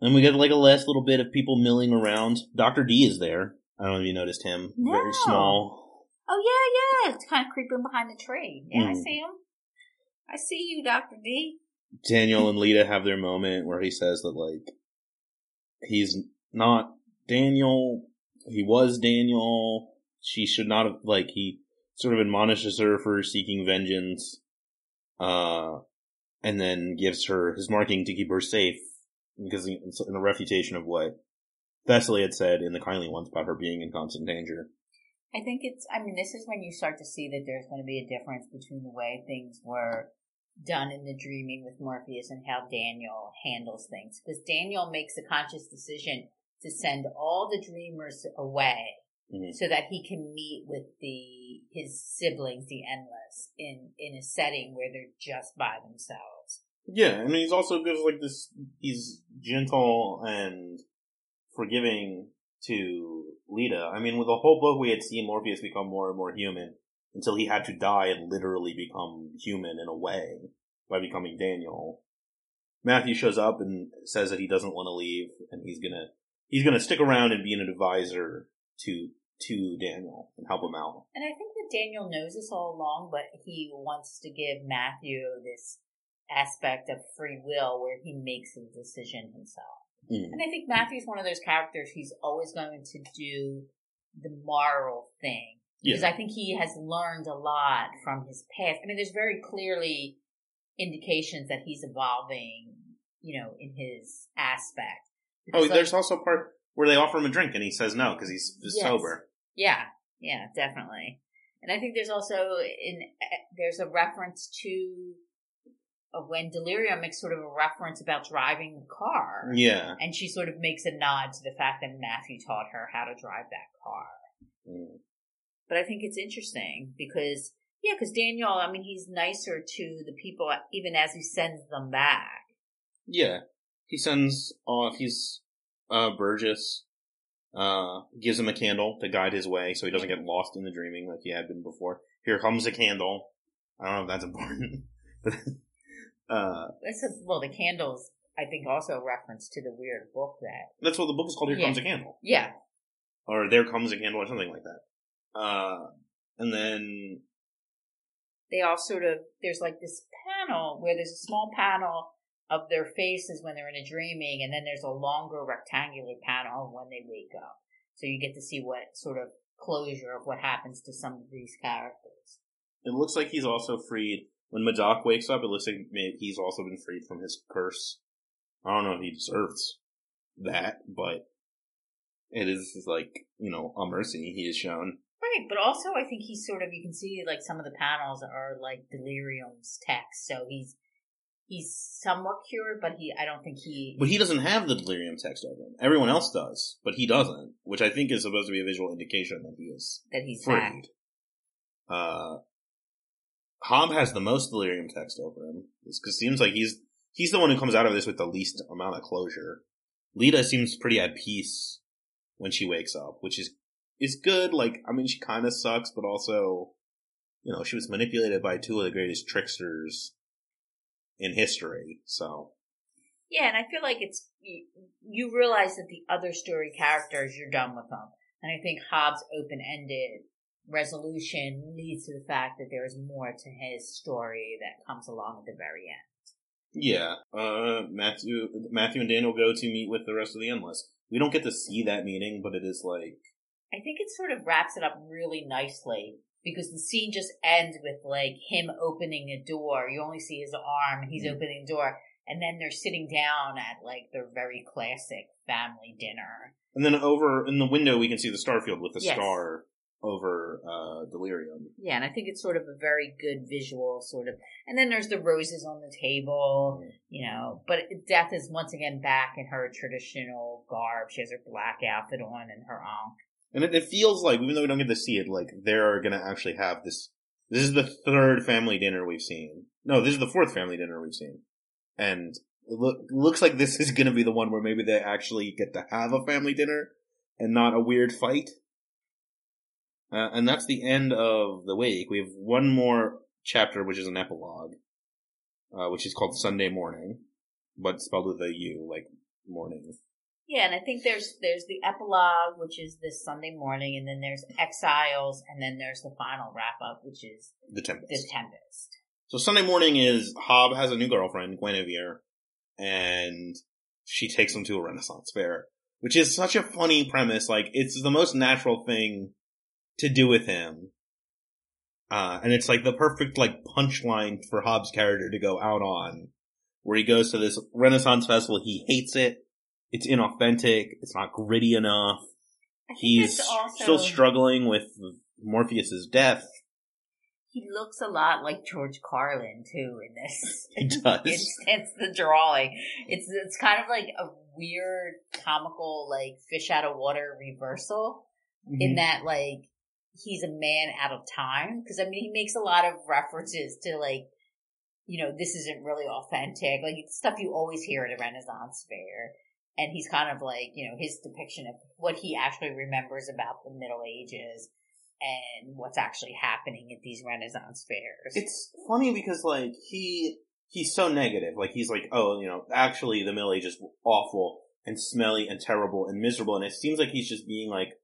And we get like a last little bit of people milling around. Dr. D is there. I don't know if you noticed him. Very small. Oh yeah, yeah. It's kind of creeping behind the tree. Yeah, I Hmm. see him. I see you, Doctor D. Daniel and Lyta (laughs) have their moment where he says that like he's not Daniel. He was Daniel. She should not have like he sort of admonishes her for seeking vengeance, uh, and then gives her his marking to keep her safe because in a refutation of what Thessaly had said in the kindly ones about her being in constant danger. I think it's, I mean, this is when you start to see that there's going to be a difference between the way things were done in the dreaming with Morpheus and how Daniel handles things. Because Daniel makes a conscious decision to send all the dreamers away Mhm. so that he can meet with the, his siblings, the Endless, in, in a setting where they're just by themselves. Yeah, I mean, he's also gives like this. He's gentle and forgiving to Lyta. I mean, with the whole book, we had seen Morpheus become more and more human until he had to die and literally become human in a way by becoming Daniel. Matthew shows up and says that he doesn't want to leave, and he's gonna he's gonna stick around and be an advisor to to Daniel and help him out. And I think that Daniel knows this all along, but he wants to give Matthew this aspect of free will where he makes the decision himself. Mm. And I think Matthew's one of those characters who's always going to do the moral thing. Because Yeah, I think he has learned a lot from his past. I mean, there's very clearly indications that he's evolving, you know, in his aspect. oh, Because, there's like, also a part where they offer him a drink and he says no because he's Yes. sober. Yeah, yeah, definitely. And I think there's also in there's a reference to of when Delirium makes sort of a reference about driving the car, Yeah. and she sort of makes a nod to the fact that Matthew taught her how to drive that car. Mm. But I think it's interesting because yeah, because Daniel, I mean, he's nicer to the people even as he sends them back. Yeah. He sends off, he's, uh, Burgess, uh, gives him a candle to guide his way so he doesn't get lost in the dreaming like he had been before. Here comes a candle. I don't know if that's important. (laughs) uh, It's a, well, the candles. I think also a reference to the weird book that that's what the book is called, Here Yeah. Comes a Candle. yeah Or There Comes a Candle or something like that. Uh, and then, they all sort of there's like this panel where there's a small panel of their faces when they're in a dreaming and then there's a longer rectangular panel when they wake up so you get to see what sort of closure of what happens to some of these characters it looks like he's also freed. When Madoc wakes up, it looks like he's also been freed from his curse. I don't know if he deserves that, but it is like, you know, a mercy he is shown. right but also i think he's sort of you can see like some of the panels are like delirium's text so he's he's somewhat cured but he i don't think he But he doesn't have the delirium text over him. Everyone else does, but he doesn't, which I think is supposed to be a visual indication that he is that he's freed. Uh, Hob has the most delirium text over him, it seems like he's he's the one who comes out of this with the least amount of closure. Lyta seems pretty at peace when she wakes up, which is is good. Like, I mean, she kind of sucks, but also, you know, she was manipulated by two of the greatest tricksters in history. So, Yeah, and I feel like it's you, realize that the other story characters you're done with them, and I think Hob's open-ended resolution leads to the fact that there is more to his story that comes along at the very end. yeah, uh, Matthew, Matthew and Daniel go to meet with the rest of the Endless. We don't get to see that meeting, but it is like, I think it sort of wraps it up really nicely because the scene just ends with like him opening a door. You only see his arm, he's Mhm. opening the door, and then they're sitting down at like their very classic family dinner. and then over in the window we can see the Starfield with the Yes. star over uh, Delirium. Yeah, and I think it's sort of a very good visual sort of. And then there's the roses on the table, you know. But Death is once again back in her traditional garb. She has her black outfit on and her ankh. And it, it feels like, even though we don't get to see it, like they're gonna actually have this. This is the third family dinner we've seen. No, this is the fourth family dinner we've seen, and it look, looks like this is gonna be the one where maybe they actually get to have a family dinner and not a weird fight. Uh, and that's the end of the wake. We have one more chapter, which is an epilogue, uh, which is called Sunday Morning, but spelled with a U, like morning. Yeah, and I think there's there's the epilogue, which is this Sunday morning, and then there's Exiles, and then there's the final wrap up, which is The Tempest. the Tempest. So Sunday morning is Hob has a new girlfriend, Guinevere, and she takes him to a Renaissance fair, which is such a funny premise. Like it's the most natural thing to do with him. Uh, and it's like the perfect like punchline for Hob's character to go out on, where he goes to this Renaissance festival. He hates it. It's inauthentic. It's not gritty enough. He's also still struggling with Morpheus's death. he looks a lot like George Carlin too in this (laughs) He does. instance. The drawing, it's it's kind of like a weird comical like fish out of water reversal Mm-hmm. in that like he's a man out of time because I mean he makes a lot of references to like you know this isn't really authentic like stuff you always hear at a Renaissance fair and he's kind of like you know his depiction of what he actually remembers about the Middle Ages and what's actually happening at these Renaissance fairs. it's funny because like he he's so negative. Like he's like, oh, you know, actually the Middle Ages awful and smelly and terrible and miserable, and it seems like he's just being like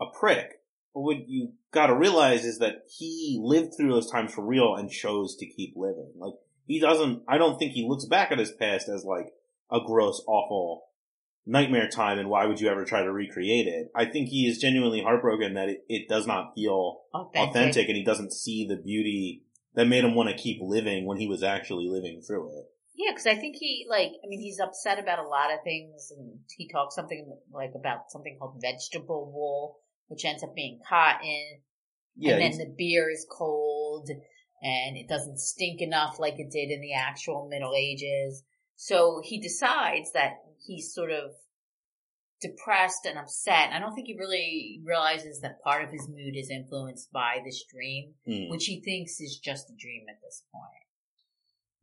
a prick. What you gotta realize is that he lived through those times for real and chose to keep living. Like he doesn't. I don't think he looks back at his past as like a gross, awful nightmare time and why would you ever try to recreate it? I think he is genuinely heartbroken that it, it does not feel authentic. authentic and he doesn't see the beauty that made him want to keep living when he was actually living through it. Yeah, because I think he like I mean he's upset about a lot of things, and he talks something like about something called vegetable wool, which ends up being cotton. Yeah, and then the beer is cold, and it doesn't stink enough like it did in the actual Middle Ages. So he decides that he's sort of depressed and upset. I don't think he really realizes that part of his mood is influenced by this dream, Hmm. which he thinks is just a dream at this point.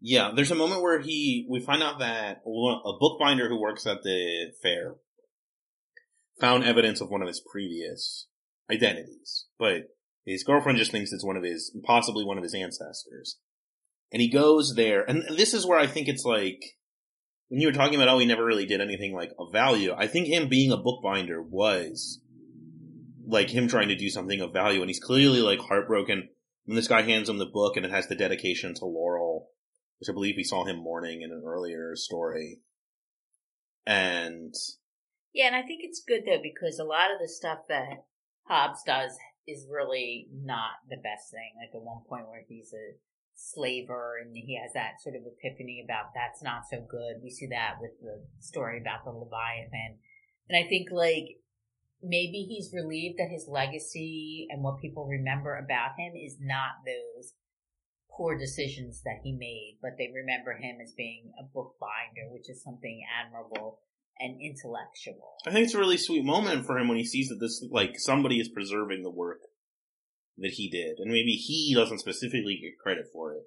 yeah. There's a moment where he we find out that a bookbinder who works at the fair found evidence of one of his previous identities, but his girlfriend just thinks it's one of his, possibly one of his ancestors. And he goes there, and this is where I think it's like, when you were talking about, oh, he never really did anything like of value, I think him being a bookbinder was like him trying to do something of value, and he's clearly like heartbroken when this guy hands him the book and it has the dedication to Laurel, which I believe we saw him mourning in an earlier story. And Yeah, and I think it's good though because a lot of the stuff that Hobbes does is really not the best thing. Like at one point where he's a slaver and he has that sort of epiphany about that's not so good. We see that with the story about the Leviathan. And I think like maybe he's relieved that his legacy and what people remember about him is not those poor decisions that he made, but they remember him as being a bookbinder, which is something admirable and intellectual. I think it's a really sweet moment for him when he sees that this, like, somebody is preserving the work that he did. And maybe he doesn't specifically get credit for it.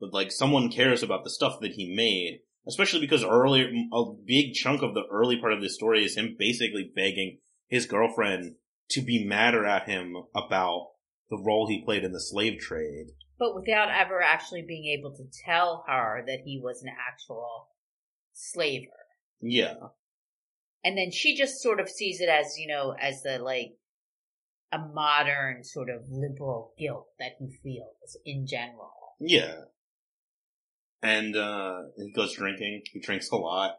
But, like, someone cares about the stuff that he made. Especially because earlier, a big chunk of the early part of this story is him basically begging his girlfriend to be madder at him about the role he played in the slave trade. But without ever actually being able to tell her that he was an actual slaver. Yeah. And then she just sort of sees it as, you know, as the like a modern sort of liberal guilt that he feels in general. Yeah. And uh he goes drinking. He drinks a lot.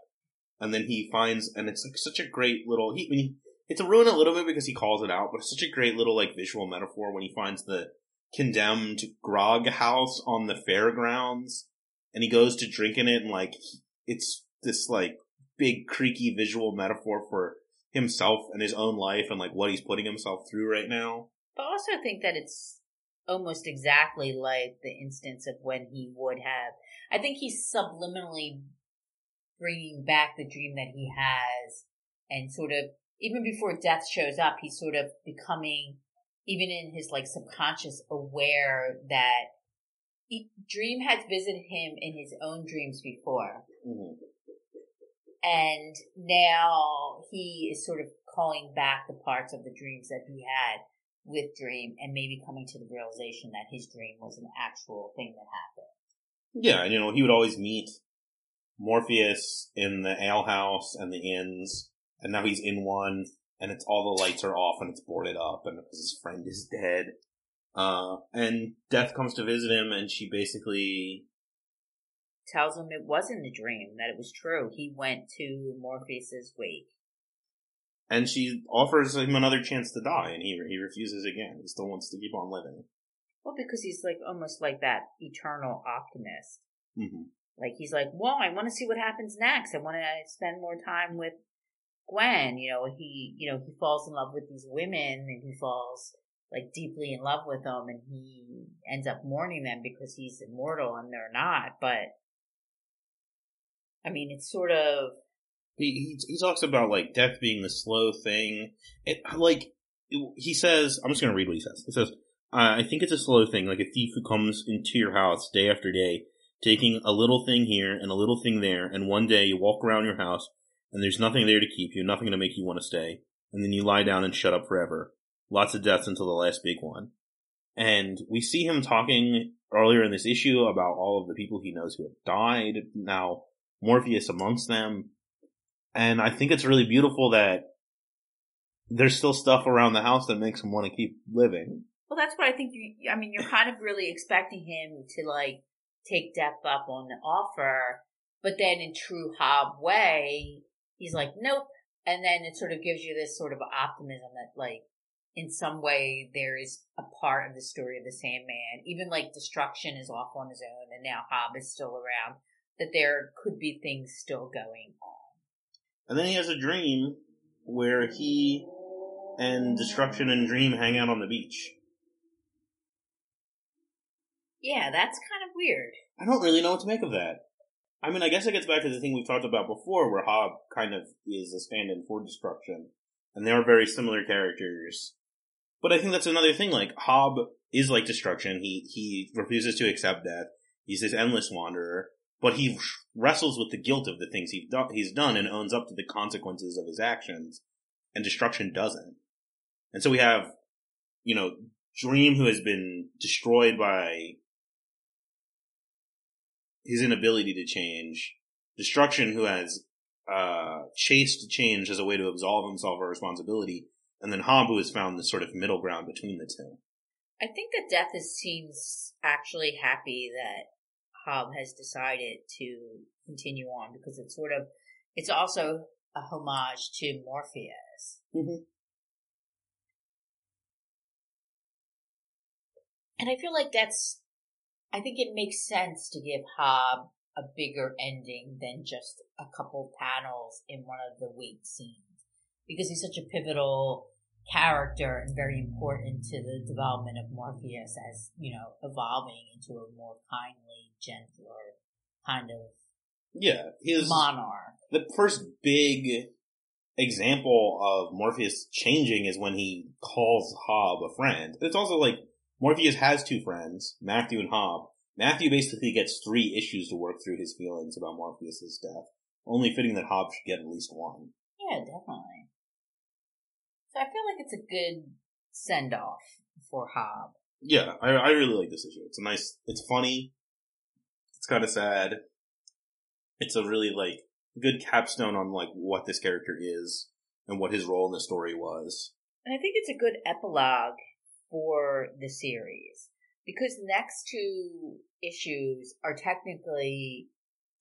And then he finds and it's like such a great little he, I mean, it's a ruin a little bit because he calls it out, but it's such a great little like visual metaphor when he finds the condemned grog house on the fairgrounds and he goes to drink in it and like it's this like big creaky visual metaphor for himself and his own life and like what he's putting himself through right now. But I also think that it's almost exactly like the instance of when he would have. I think he's subliminally bringing back the dream that he has and sort of even before death shows up, he's sort of becoming, even in his like subconscious, aware that he, Dream has visited him in his own dreams before. Mm-hmm. And now he is sort of calling back the parts of the dreams that he had with Dream and maybe coming to the realization that his dream was an actual thing that happened. Yeah, and you know, he would always meet Morpheus in the alehouse and the inns and now he's in one, and it's all the lights are off and it's boarded up, and his friend is dead. Uh, and Death comes to visit him, and she basically tells him it wasn't a dream, that it was true. He went to Morpheus's wake. And she offers him another chance to die, and he he refuses again. He still wants to keep on living. Well, because he's like almost like that eternal optimist. Mm-hmm. Like he's like, well, I want to see what happens next. I want to spend more time with Gwen, you know, he, you know, he falls in love with these women and he falls like deeply in love with them and he ends up mourning them because he's immortal and they're not. But I mean, it's sort of. He, he, he talks about like death being the slow thing. It, like, he says, I'm just to read what he says. He says, I think it's a slow thing, like a thief who comes into your house day after day, taking a little thing here and a little thing there, and one day you walk around your house and there's nothing there to keep you, nothing to make you want to stay, and then you lie down and shut up forever. Lots of deaths until the last big one. And we see him talking earlier in this issue about all of the people he knows who have died, now Morpheus amongst them. And I think it's really beautiful that there's still stuff around the house that makes him want to keep living. Well, that's what I think. You, I mean, you're kind of really expecting him to like take death up on the offer, but then in true Hob way, he's like, nope. And then it sort of gives you this sort of optimism that like, in some way there is a part of the story of the Sandman, even like destruction is off on his own and now Hob is still around, that there could be things still going on. And then he has a dream where he and Destruction and Dream hang out on the beach. Yeah, that's kind of weird. I don't really know what to make of that. I mean, I guess it gets back to the thing we've talked about before, where Hob kind of is a stand-in for Destruction, and they are very similar characters. But I think that's another thing. Like Hob is like Destruction. He he refuses to accept death. He's this endless wanderer, but he wrestles with the guilt of the things he's done, he's done and owns up to the consequences of his actions. And Destruction doesn't. And so we have, you know, Dream who has been destroyed by his inability to change, Destruction, who has uh, chased change as a way to absolve himself of responsibility, and then who has found this sort of middle ground between the two. I think that Death is, seems actually happy that Hob has decided to continue on because it's sort of it's also a homage to Morpheus. Mm-hmm. And I feel like that's I think it makes sense to give Hob a bigger ending than just a couple panels in one of the wait scenes because he's such a pivotal character and very important to the development of Morpheus as, you know, evolving into a more kindly, gentler kind of yeah, his monarch. The first big example of Morpheus changing is when he calls Hob a friend. It's also like Morpheus has two friends, Matthew and Hob. Matthew basically gets three issues to work through his feelings about Morpheus's death. Only fitting that Hob should get at least one. Yeah, definitely. So I feel like it's a good send off for Hob. Yeah, I, I really like this issue. It's a nice, it's funny. It's kind of sad. It's a really like good capstone on like what this character is and what his role in the story was. And I think it's a good epilogue for the series because the next two issues are technically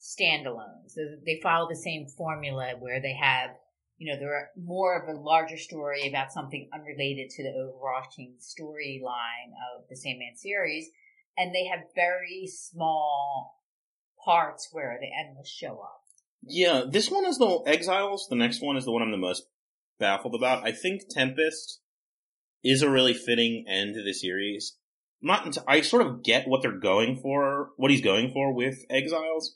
standalones. They follow the same formula where they have, you know, they're more of a larger story about something unrelated to the overarching storyline of the Sandman series, and they have very small parts where the endless show up. Yeah, this one is the Exiles. The next one is the one I'm the most baffled about. I think Tempest is a really fitting end to the series. Not, into, I sort of get what they're going for, what he's going for with Exiles.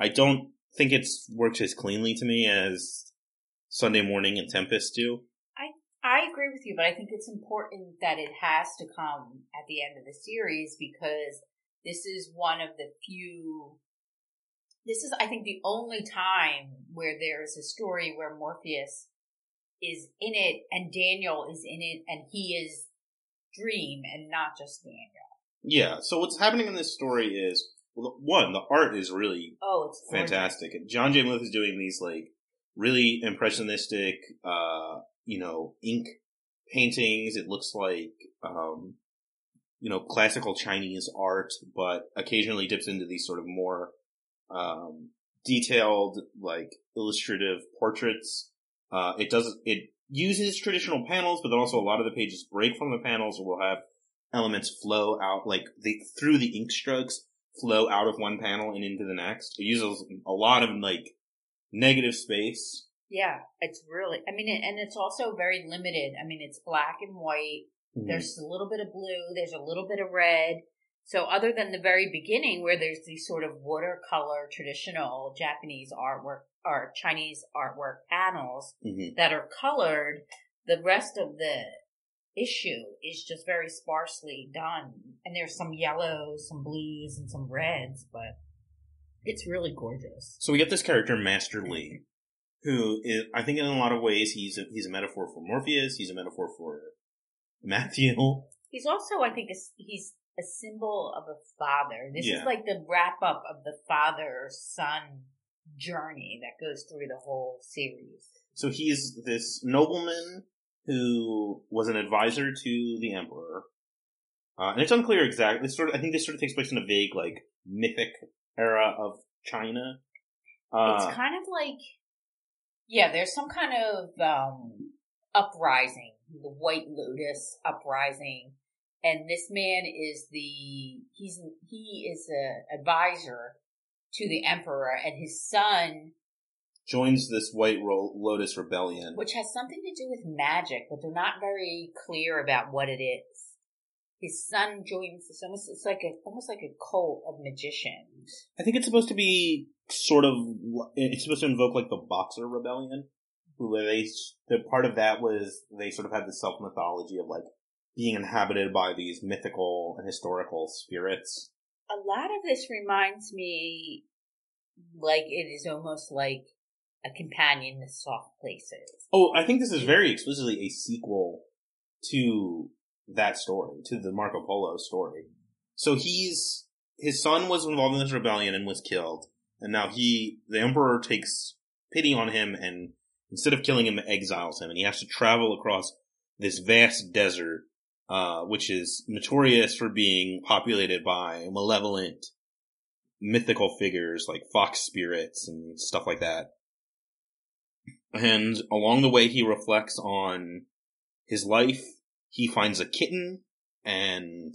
I don't think it's works as cleanly to me as Sunday Morning and Tempest do. I I agree with you, but I think it's important that it has to come at the end of the series because this is one of the few this is, I think, the only time where there's a story where Morpheus is in it and Daniel is in it and he is Dream and not just Daniel. Yeah. So what's happening in this story is one, the art is really oh, it's fantastic. Jon J. Muth is doing these like really impressionistic, uh, you know, ink paintings. It looks like, um, you know, classical Chinese art, but occasionally dips into these sort of more um, detailed, like illustrative portraits. Uh, it does it uses traditional panels, but then also a lot of the pages break from the panels, or will have elements flow out, like the through the ink strokes flow out of one panel and into the next. It uses a lot of like negative space. Yeah, it's really. I mean, and it's also very limited. I mean, it's black and white. Mm-hmm. There's a little bit of blue. There's a little bit of red. So other than the very beginning where there's these sort of watercolor traditional Japanese artwork or Chinese artwork panels mm-hmm. that are colored, the rest of the issue is just very sparsely done. And there's some yellows, some blues, and some reds, but it's really gorgeous. So we get this character, Master Li, who is, I think in a lot of ways, he's a, he's a metaphor for Morpheus. He's a metaphor for Matthew. He's also, I think, he's a symbol of a father. This yeah. is like the wrap up of the father son journey that goes through the whole series. So he's this nobleman who was an advisor to the emperor. Uh, and it's unclear exactly. This sort of, I think this sort of takes place in a vague, like, mythic era of China. Uh, it's kind of like, yeah, there's some kind of um, uprising, the White Lotus uprising and this man is the he's he is a advisor to the emperor, and his son joins this White Lotus rebellion, which has something to do with magic, but they're not very clear about what it is. His son joins this almost it's like a almost like a cult of magicians. I think it's supposed to be sort of it's supposed to invoke like the Boxer Rebellion, where they the part of that was they sort of had the self mythology of like being inhabited by these mythical and historical spirits. A lot of this reminds me like it is almost like a companion to Soft Places. Oh, I think this is very explicitly a sequel to that story, to the Marco Polo story. So he's his son was involved in this rebellion and was killed, and now he the emperor takes pity on him and instead of killing him exiles him and he has to travel across this vast desert uh, which is notorious for being populated by malevolent mythical figures like fox spirits and stuff like that. And along the way, he reflects on his life. He finds a kitten and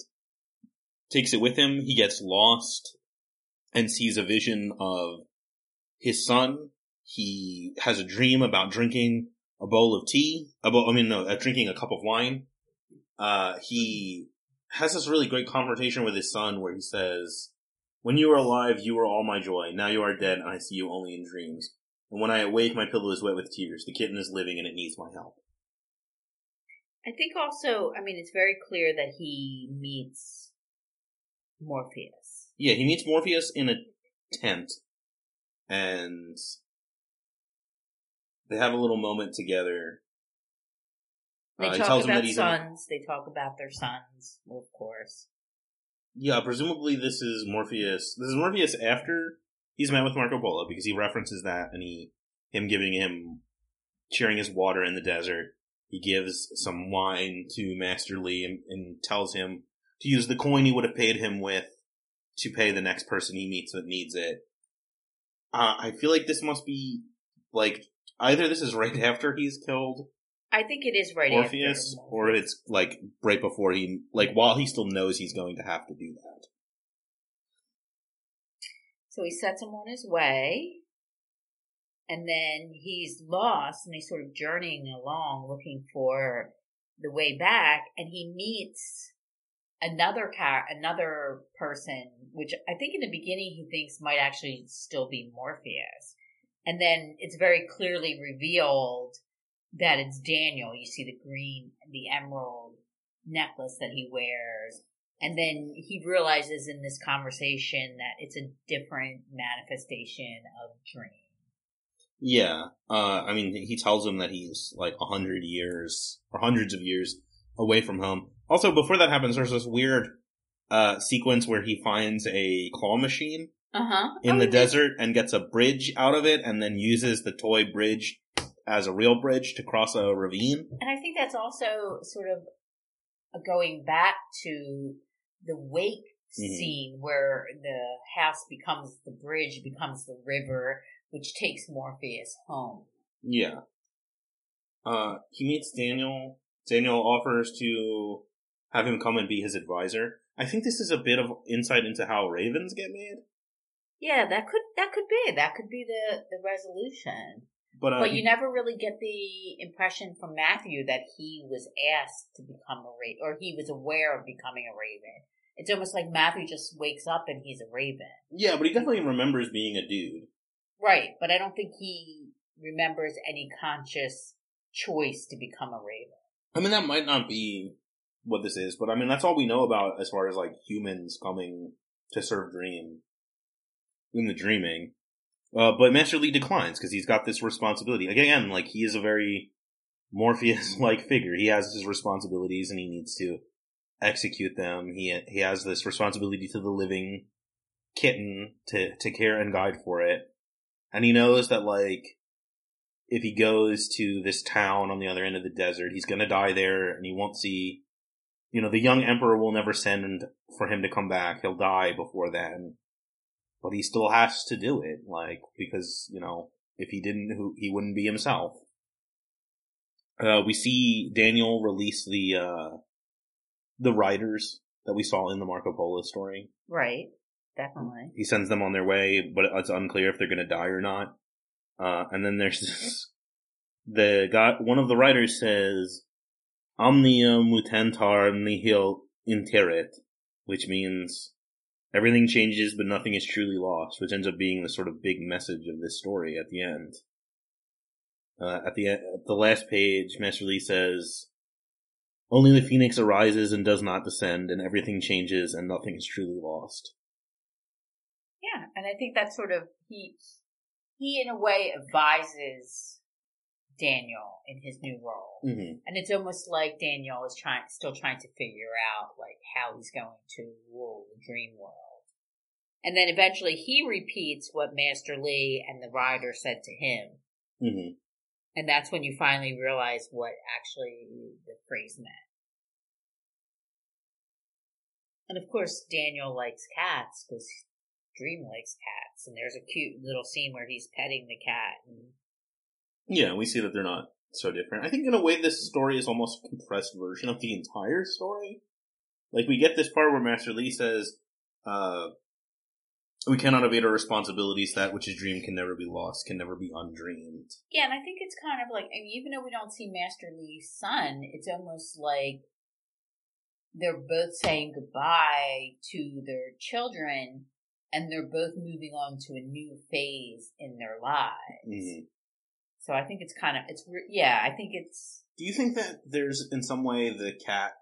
takes it with him. He gets lost and sees a vision of his son. He has a dream about drinking a bowl of tea, a bowl, I mean, no, uh, drinking a cup of wine uh, he has this really great conversation with his son where he says, When you were alive, you were all my joy. Now you are dead, and I see you only in dreams. And when I awake, my pillow is wet with tears. The kitten is living, and it needs my help. I think also, I mean, it's very clear that he meets Morpheus. Yeah, he meets Morpheus in a tent, and they have a little moment together They Uh, talk about that he's in- sons. They talk about their sons, of course. Yeah, presumably this is Morpheus. This is Morpheus after he's met with Marco Polo because he references that and he him giving him sharing his water in the desert. He gives some wine to Master Li and, and tells him to use the coin he would have paid him with to pay the next person he meets that needs it. Uh, I feel like this must be like either this is right after he's killed I think it is right Orpheus, after. or it's like right before he, like while he still knows he's going to have to do that. So he sets him on his way, and then he's lost, and he's sort of journeying along looking for the way back, and he meets another car, another person, which I think in the beginning he thinks might actually still be Morpheus, and then it's very clearly revealed that it's Daniel. You see the green, the emerald necklace that he wears. And then he realizes in this conversation that it's a different manifestation of dream. Yeah, uh, I mean, he tells him that he's like a hundred years or hundreds of years away from home. Also, before that happens, there's this weird uh, sequence where he finds a claw machine Uh huh. in the desert and gets a bridge out of it, and then uses the toy bridge as a real bridge to cross a ravine. And I think that's also sort of going back to the wake Mhm. scene where the house becomes the bridge, becomes the river, which takes Morpheus home. Yeah. Uh, he meets Daniel. Daniel offers to have him come and be his advisor. I think this is a bit of insight into how ravens get made. Yeah, that could that could be that could be the the resolution. But, uh, But you never really get the impression from Matthew that he was asked to become a raven, or he was aware of becoming a raven. It's almost like Matthew just wakes up and he's a raven. yeah, but he definitely remembers being a dude. Right, but I don't think he remembers any conscious choice to become a raven. I mean, that might not be what this is, but I mean, that's all we know about as far as like humans coming to serve Dream in the dreaming. Uh, but Master Li declines because he's got this responsibility. Again, like he is a very Morpheus-like figure. He has his responsibilities and he needs to execute them. He he has this responsibility to the living kitten to to care and guide for it, and he knows that like if he goes to this town on the other end of the desert, he's gonna die there, and he won't see. You know, the young emperor will never send for him to come back. He'll die before then, but he still has to do it, like because you know if he didn't, he wouldn't be himself. Uh, we see Daniel release the uh, the riders that we saw in the Marco Polo story. Right, definitely. He sends them on their way, but it's unclear if they're going to die or not. Uh, and then there's this, the guy, one of the writers says, Omnia mutantur nihil interit, which means everything changes, but nothing is truly lost, which ends up being the sort of big message of this story at the end. Uh, at the at the last page, Master Li says, "Only the phoenix arises and does not descend, and everything changes, and nothing is truly lost." Yeah, and I think that's sort of he he in a way advises Daniel in his new role. Mm-hmm. And it's almost like Daniel is trying still trying to figure out like how he's going to rule the dream world. And then eventually he repeats what Master Li and the rider said to him. Mm-hmm. And that's when you finally realize what actually the phrase meant. And of course, Daniel likes cats because Dream likes cats. And there's a cute little scene where he's petting the cat. And Yeah, we see that they're not so different. I think in a way this story is almost a compressed version of the entire story. Like we get this part where Master Li says, uh, we cannot evade our responsibilities, that which is dreamed can never be lost, can never be undreamed. yeah, and I think it's kind of like, I mean, even though we don't see Master Li's son, it's almost like they're both saying goodbye to their children and they're both moving on to a new phase in their lives. Mhm. So I think it's kind of, it's, yeah, I think it's, Do you think that there's in some way the cat,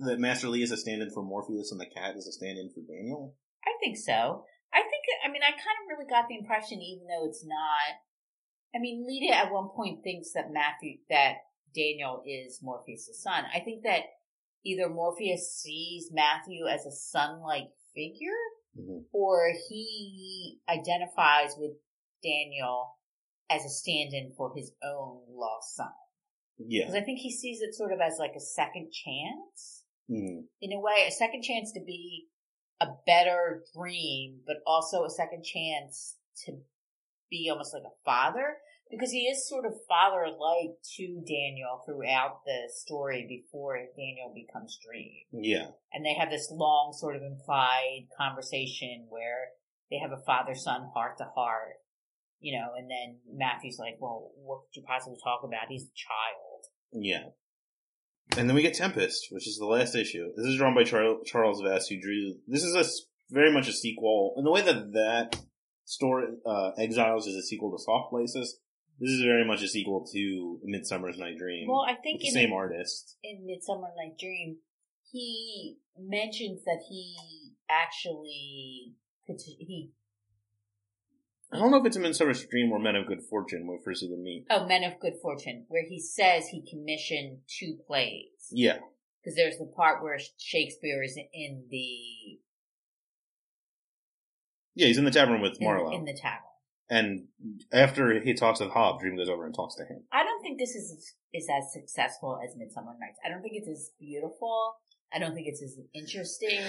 that Master Li is a stand-in for Morpheus and the cat is a stand-in for Daniel? I think so. I think, I mean, I kind of really got the impression, even though it's not, I mean, Lyta at one point thinks that Matthew, that Daniel is Morpheus' son. I think that either Morpheus sees Matthew as a son-like figure, Mhm. or he identifies with Daniel as a stand-in for his own lost son. Yeah. Because I think he sees it sort of as like a second chance, Mhm. in a way, a second chance to be a better dream, but also a second chance to be almost like a father. Because he is sort of father-like to Daniel throughout the story before Daniel becomes Dream. Yeah. And they have this long sort of implied conversation where they have a father-son heart to heart, you know, and then Matthew's like, well, what could you possibly talk about? He's a child. Yeah. And then we get Tempest, which is the last issue. This is drawn by Char- Charles Vess, who drew. This is a very much a sequel And the way that that story uh, Exiles is a sequel to Soft Places. This is very much a sequel to Midsummer's Night Dream. Well, I think the in, same artist. in Midsummer Night Dream, he mentions that he actually he I don't know if it's a Midsummer's Dream or Men of Good Fortune when we first see them meet. oh Men of Good Fortune, where he says he commissioned two plays Yeah, because there's the part where Shakespeare is in the yeah, he's in the tavern with in, Marlowe, in the tavern. And after he talks with Hob, Dream goes over and talks to him. I don't think this is is as successful as Midsummer Nights. I don't think it's as beautiful. I don't think it's as interesting.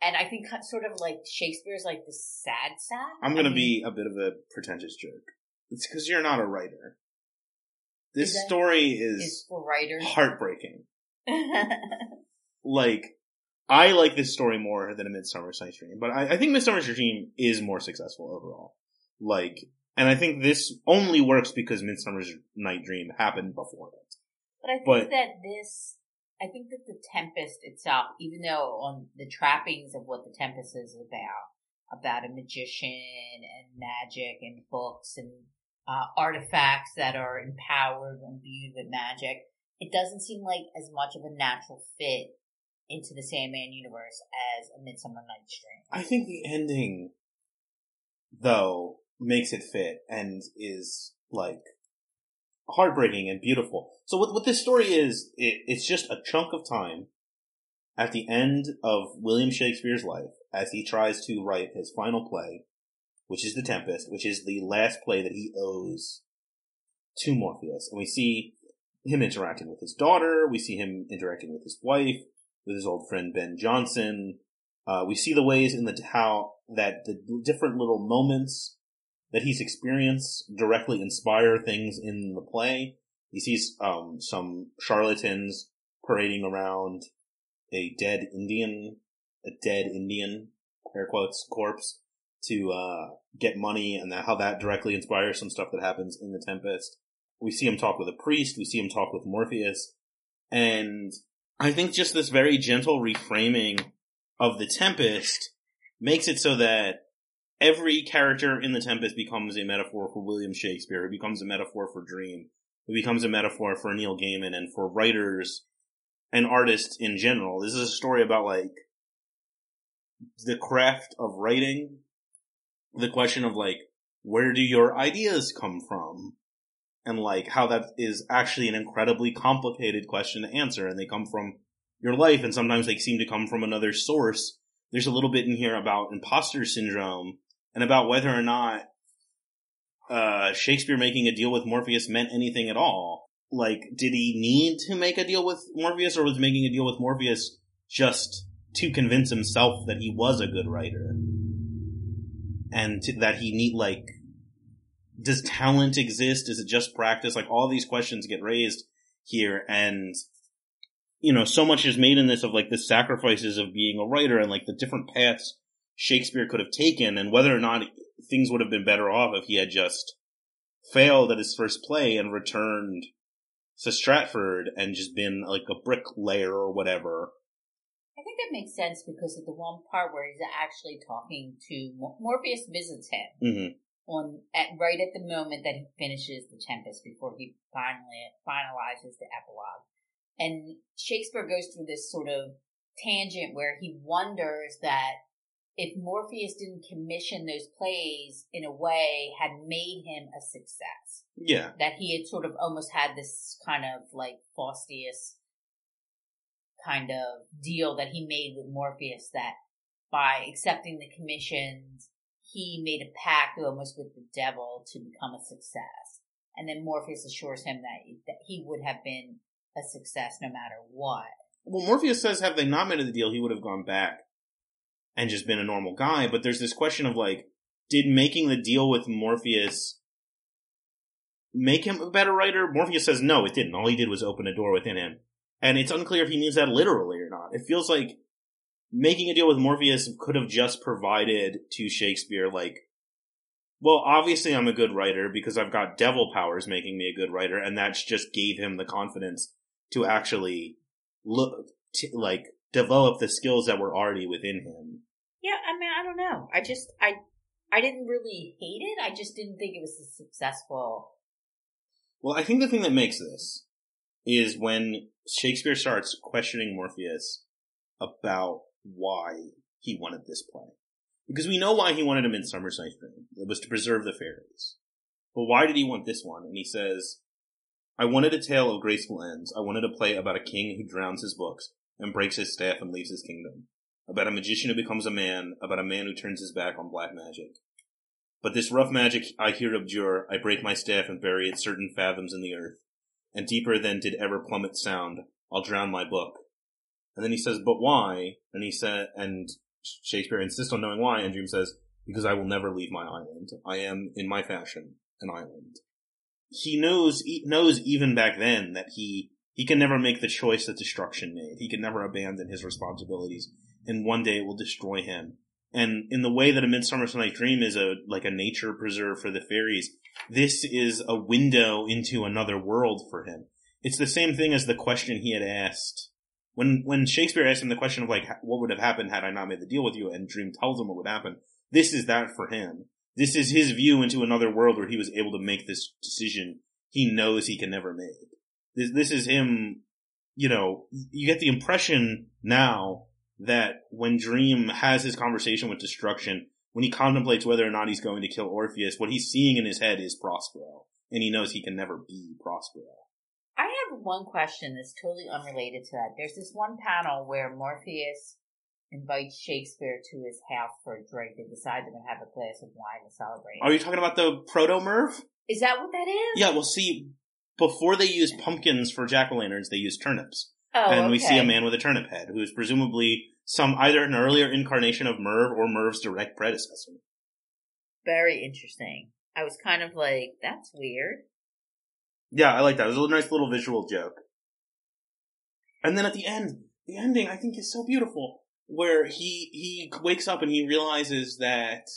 And I think sort of like Shakespeare's like the sad sack. I'm I gonna mean, be a bit of a pretentious jerk. It's because you're not a writer. This Is story is is for writers. heartbreaking. (laughs) Like, I like this story more than a Midsummer's Night's Dream, but I, I think Midsummer's Dream is more successful overall. Like, and I think this only works because Midsummer's Night Dream happened before it. But I think But- that this, I think that the Tempest itself, even though on the trappings of what the Tempest is about, about a magician and magic and books and uh, artifacts that are empowered and imbued with magic, it doesn't seem like as much of a natural fit into the Sandman universe as a Midsummer Night's Dream. I think the ending, though, makes it fit and is like heartbreaking and beautiful. So what, what this story is, it, it's just a chunk of time at the end of William Shakespeare's life as he tries to write his final play, which is The Tempest, which is the last play that he owes to Morpheus. And we see him interacting with his daughter, we see him interacting with his wife, with his old friend Ben Jonson, uh, we see the ways in the how that the different little moments that he's experienced directly inspire things in the play. He sees um, some charlatans parading around a dead Indian, a dead Indian, air quotes, corpse to uh, get money, and that, how that directly inspires some stuff that happens in the Tempest. We see him talk with a priest. We see him talk with Morpheus, and I think just this very gentle reframing of the Tempest makes it so that every character in the Tempest becomes a metaphor for William Shakespeare. It becomes a metaphor for Dream. It becomes a metaphor for Neil Gaiman and for writers and artists in general. This is a story about like the craft of writing, the question of like where do your ideas come from? And like how that is actually an incredibly complicated question to answer and they come from your life and sometimes they seem to come from another source. There's a little bit in here about imposter syndrome and about whether or not uh, Shakespeare making a deal with Morpheus meant anything at all. Like, did he need to make a deal with Morpheus or was making a deal with Morpheus just to convince himself that he was a good writer? And to, that he need, like, does talent exist? Is it just practice? Like, all these questions get raised here and you know, so much is made in this of like the sacrifices of being a writer and like the different paths Shakespeare could have taken and whether or not things would have been better off if he had just failed at his first play and returned to Stratford and just been like a bricklayer or whatever. I think that makes sense because of the one part where he's actually talking to Mor- Morpheus visits him hmm on at right at the moment that he finishes the Tempest before he finally finalizes the epilogue. And Shakespeare goes through this sort of tangent where he wonders that if Morpheus didn't commission those plays in a way had made him a success. Yeah. That he had sort of almost had this kind of like Faustius kind of deal that he made with Morpheus that by accepting the commissions, he made a pact almost with the devil to become a success. And then Morpheus assures him that, that he would have been a success no matter what. Well, Morpheus says, have they not made the deal, he would have gone back and just been a normal guy. But there's this question of like, did making the deal with Morpheus make him a better writer? Morpheus says no, it didn't. All he did was open a door within him. And it's unclear if he means that literally or not. It feels like making a deal with Morpheus could have just provided to Shakespeare like well, obviously I'm a good writer because I've got devil powers making me a good writer, and that just gave him the confidence to actually look, like, develop the skills that were already within him. Yeah, I mean, I don't know. I just, I, I didn't really hate it. I just didn't think it was a successful. Well, I think the thing that makes this is when Shakespeare starts questioning Morpheus about why he wanted this play. Because we know why he wanted a Midsummer's Night's Dream. It was to preserve the fairies. But why did he want this one? And he says, I wanted a tale of graceful ends. I wanted a play about a king who drowns his books and breaks his staff and leaves his kingdom. About a magician who becomes a man, about a man who turns his back on black magic. But this rough magic I here abjure, I break my staff and bury it certain fathoms in the earth. And deeper than did ever plummet sound, I'll drown my book. And then he says, but why? And he said, and Shakespeare insists on knowing why, and Dream says, because I will never leave my island. I am, in my fashion, an island. He knows, he knows even back then that he, he can never make the choice that destruction made. He can never abandon his responsibilities, and one day it will destroy him. And in the way that a Midsummer's Night Dream is a, like a nature preserve for the fairies, this is a window into another world for him. It's the same thing as the question he had asked when when Shakespeare asked him the question of like what would have happened had I not made the deal with you, and Dream tells him what would happen. This is that for him. This is his view into another world where he was able to make this decision he knows he can never make. This this is him. You know, you get the impression now that when Dream has his conversation with Destruction, when he contemplates whether or not he's going to kill Orpheus, what he's seeing in his head is Prospero, and he knows he can never be Prospero. I have one question that's totally unrelated to that. There's this one panel where Morpheus invites Shakespeare to his house for a drink. They decide they're going to have a glass of wine to celebrate. Are you talking about the proto Merv? Is that what that is? Yeah, well, see, before they use pumpkins for jack o' lanterns, they use turnips. Oh, and okay. we see a man with a turnip head who is presumably some either an earlier incarnation of Merv or Merv's direct predecessor. Very interesting. I was kind of like, that's weird. Yeah, I like that. It was a nice little visual joke. And then at the end, the ending I think is so beautiful, where he he wakes up and he realizes that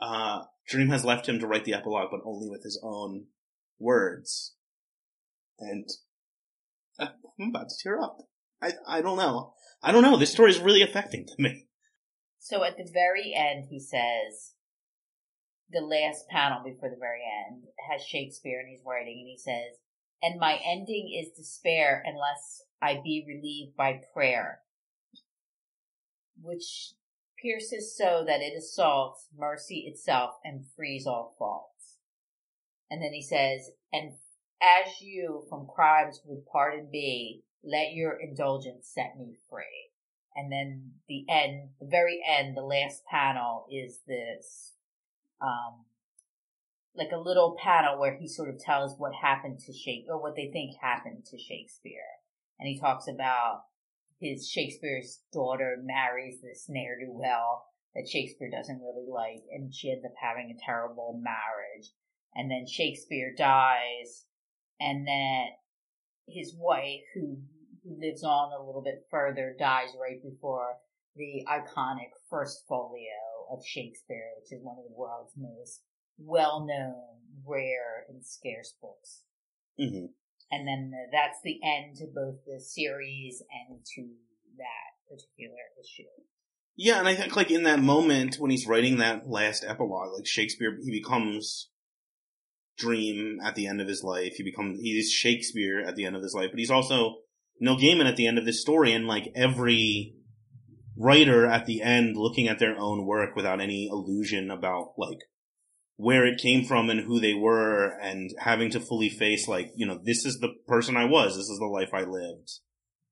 uh, Dream has left him to write the epilogue, but only with his own words. And Uh, I'm about to tear up. I I don't know. I don't know. This story is really affecting to me. So at the very end, he says, the last panel before the very end has Shakespeare and he's writing and he says, and my ending is despair unless I be relieved by prayer, which pierces so that it assaults mercy itself and frees all faults. And then he says, and as you from crimes would pardon be, let your indulgence set me free. And then the end, the very end, the last panel is this um, like a little panel where he sort of tells what happened to Shakespeare, or what they think happened to Shakespeare. And he talks about his Shakespeare's daughter marries this ne'er do well that Shakespeare doesn't really like, and she ends up having a terrible marriage. And then Shakespeare dies, and that his wife, who, lives on a little bit further, dies right before the iconic first folio of Shakespeare, which is one of the world's most well-known, rare, and scarce books. Mm-hmm. And then the, that's the end to both the series and to that particular issue. Yeah, and I think like in that moment when he's writing that last epilogue, like Shakespeare, he becomes Dream at the end of his life. He becomes he's Shakespeare at the end of his life, but he's also Neil Gaiman at the end of this story, and like every writer at the end looking at their own work without any illusion about like where it came from and who they were and having to fully face like, you know, this is the person I was, this is the life I lived.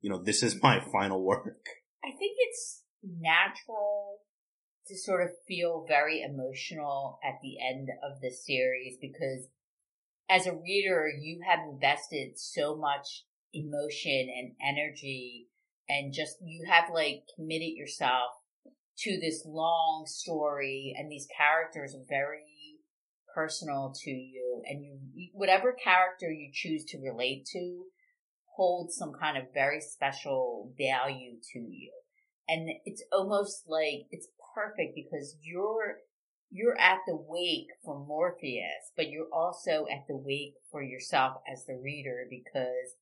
You know, this is my (laughs) final work. I think it's natural to sort of feel very emotional at the end of the series because as a reader, you have invested so much emotion and energy and just you have like committed yourself to this long story and these characters are very personal to you and you whatever character you choose to relate to holds some kind of very special value to you. And it's almost like it's perfect because you're you're at the wake for Morpheus, but you're also at the wake for yourself as the reader because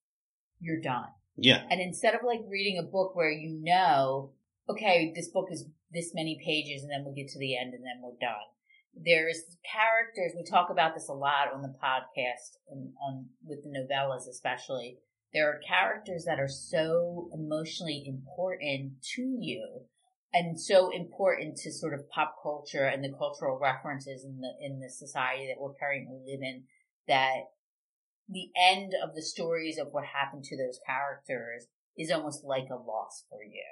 you're done. Yeah. And instead of like reading a book where you know, okay, this book is this many pages and then we'll get to the end and then we're done. There's characters, we talk about this a lot on the podcast and on with the novellas especially. There are characters that are so emotionally important to you and so important to sort of pop culture and the cultural references in the in the society that we're currently live in that the end of the stories of what happened to those characters is almost like a loss for you.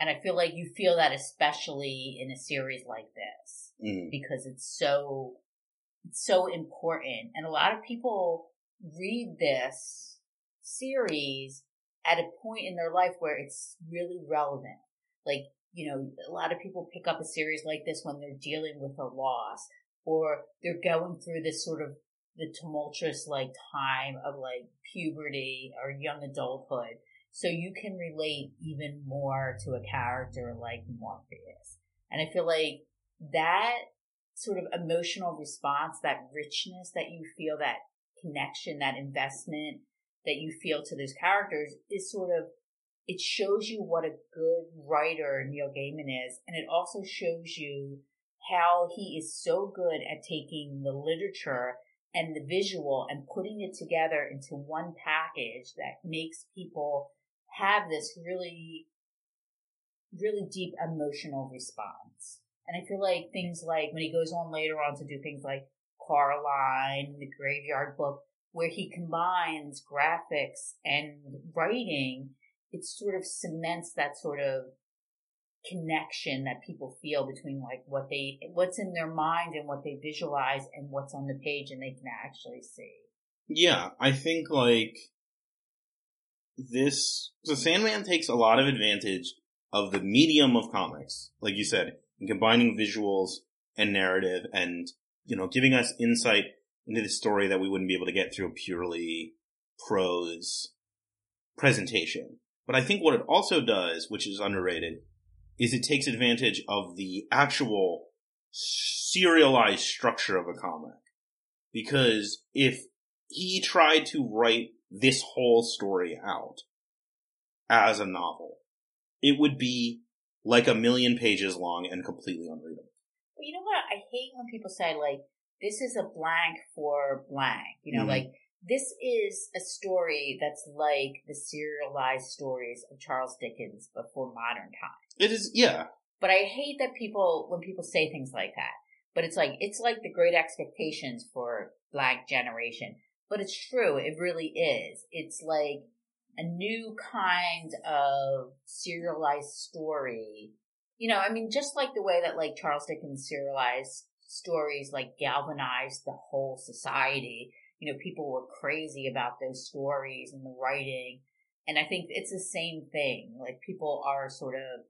And I feel like you feel that especially in a series like this Mm. because it's so it's so important. And a lot of people read this series at a point in their life where it's really relevant. Like, you know, a lot of people pick up a series like this when they're dealing with a loss or they're going through this sort of the tumultuous like time of like puberty or young adulthood. So you can relate even more to a character like Morpheus. And I feel like that sort of emotional response, that richness that you feel, that connection, that investment that you feel to those characters is sort of, it shows you what a good writer Neil Gaiman is. And it also shows you how he is so good at taking the literature and the visual and putting it together into one package that makes people have this really, really deep emotional response. And I feel like things like when he goes on later on to do things like Coraline, the Graveyard Book, where he combines graphics and writing, it sort of cements that sort of connection that people feel between like what they what's in their mind and what they visualize and what's on the page and they can actually see. Yeah, I think like this. So Sandman takes a lot of advantage of the medium of comics, like you said, in combining visuals and narrative, and you know, giving us insight into the story that we wouldn't be able to get through a purely prose presentation. But I think what it also does, which is underrated, is it takes advantage of the actual serialized structure of a comic. Because if he tried to write this whole story out as a novel, it would be like a million pages long and completely unreadable. But you know what? I hate when people say like, this is a blank for blank. You know, Mhm. like this is a story that's like the serialized stories of Charles Dickens before modern times. It is, yeah, But I hate that people, when people say things like that. But it's like, it's like the great expectations for black generation. But it's true. It really is. It's like a new kind of serialized story. You know, I mean, just like the way that like Charles Dickens serialized stories like galvanized the whole society. You know, people were crazy about those stories and the writing. And I think it's the same thing. Like people are sort of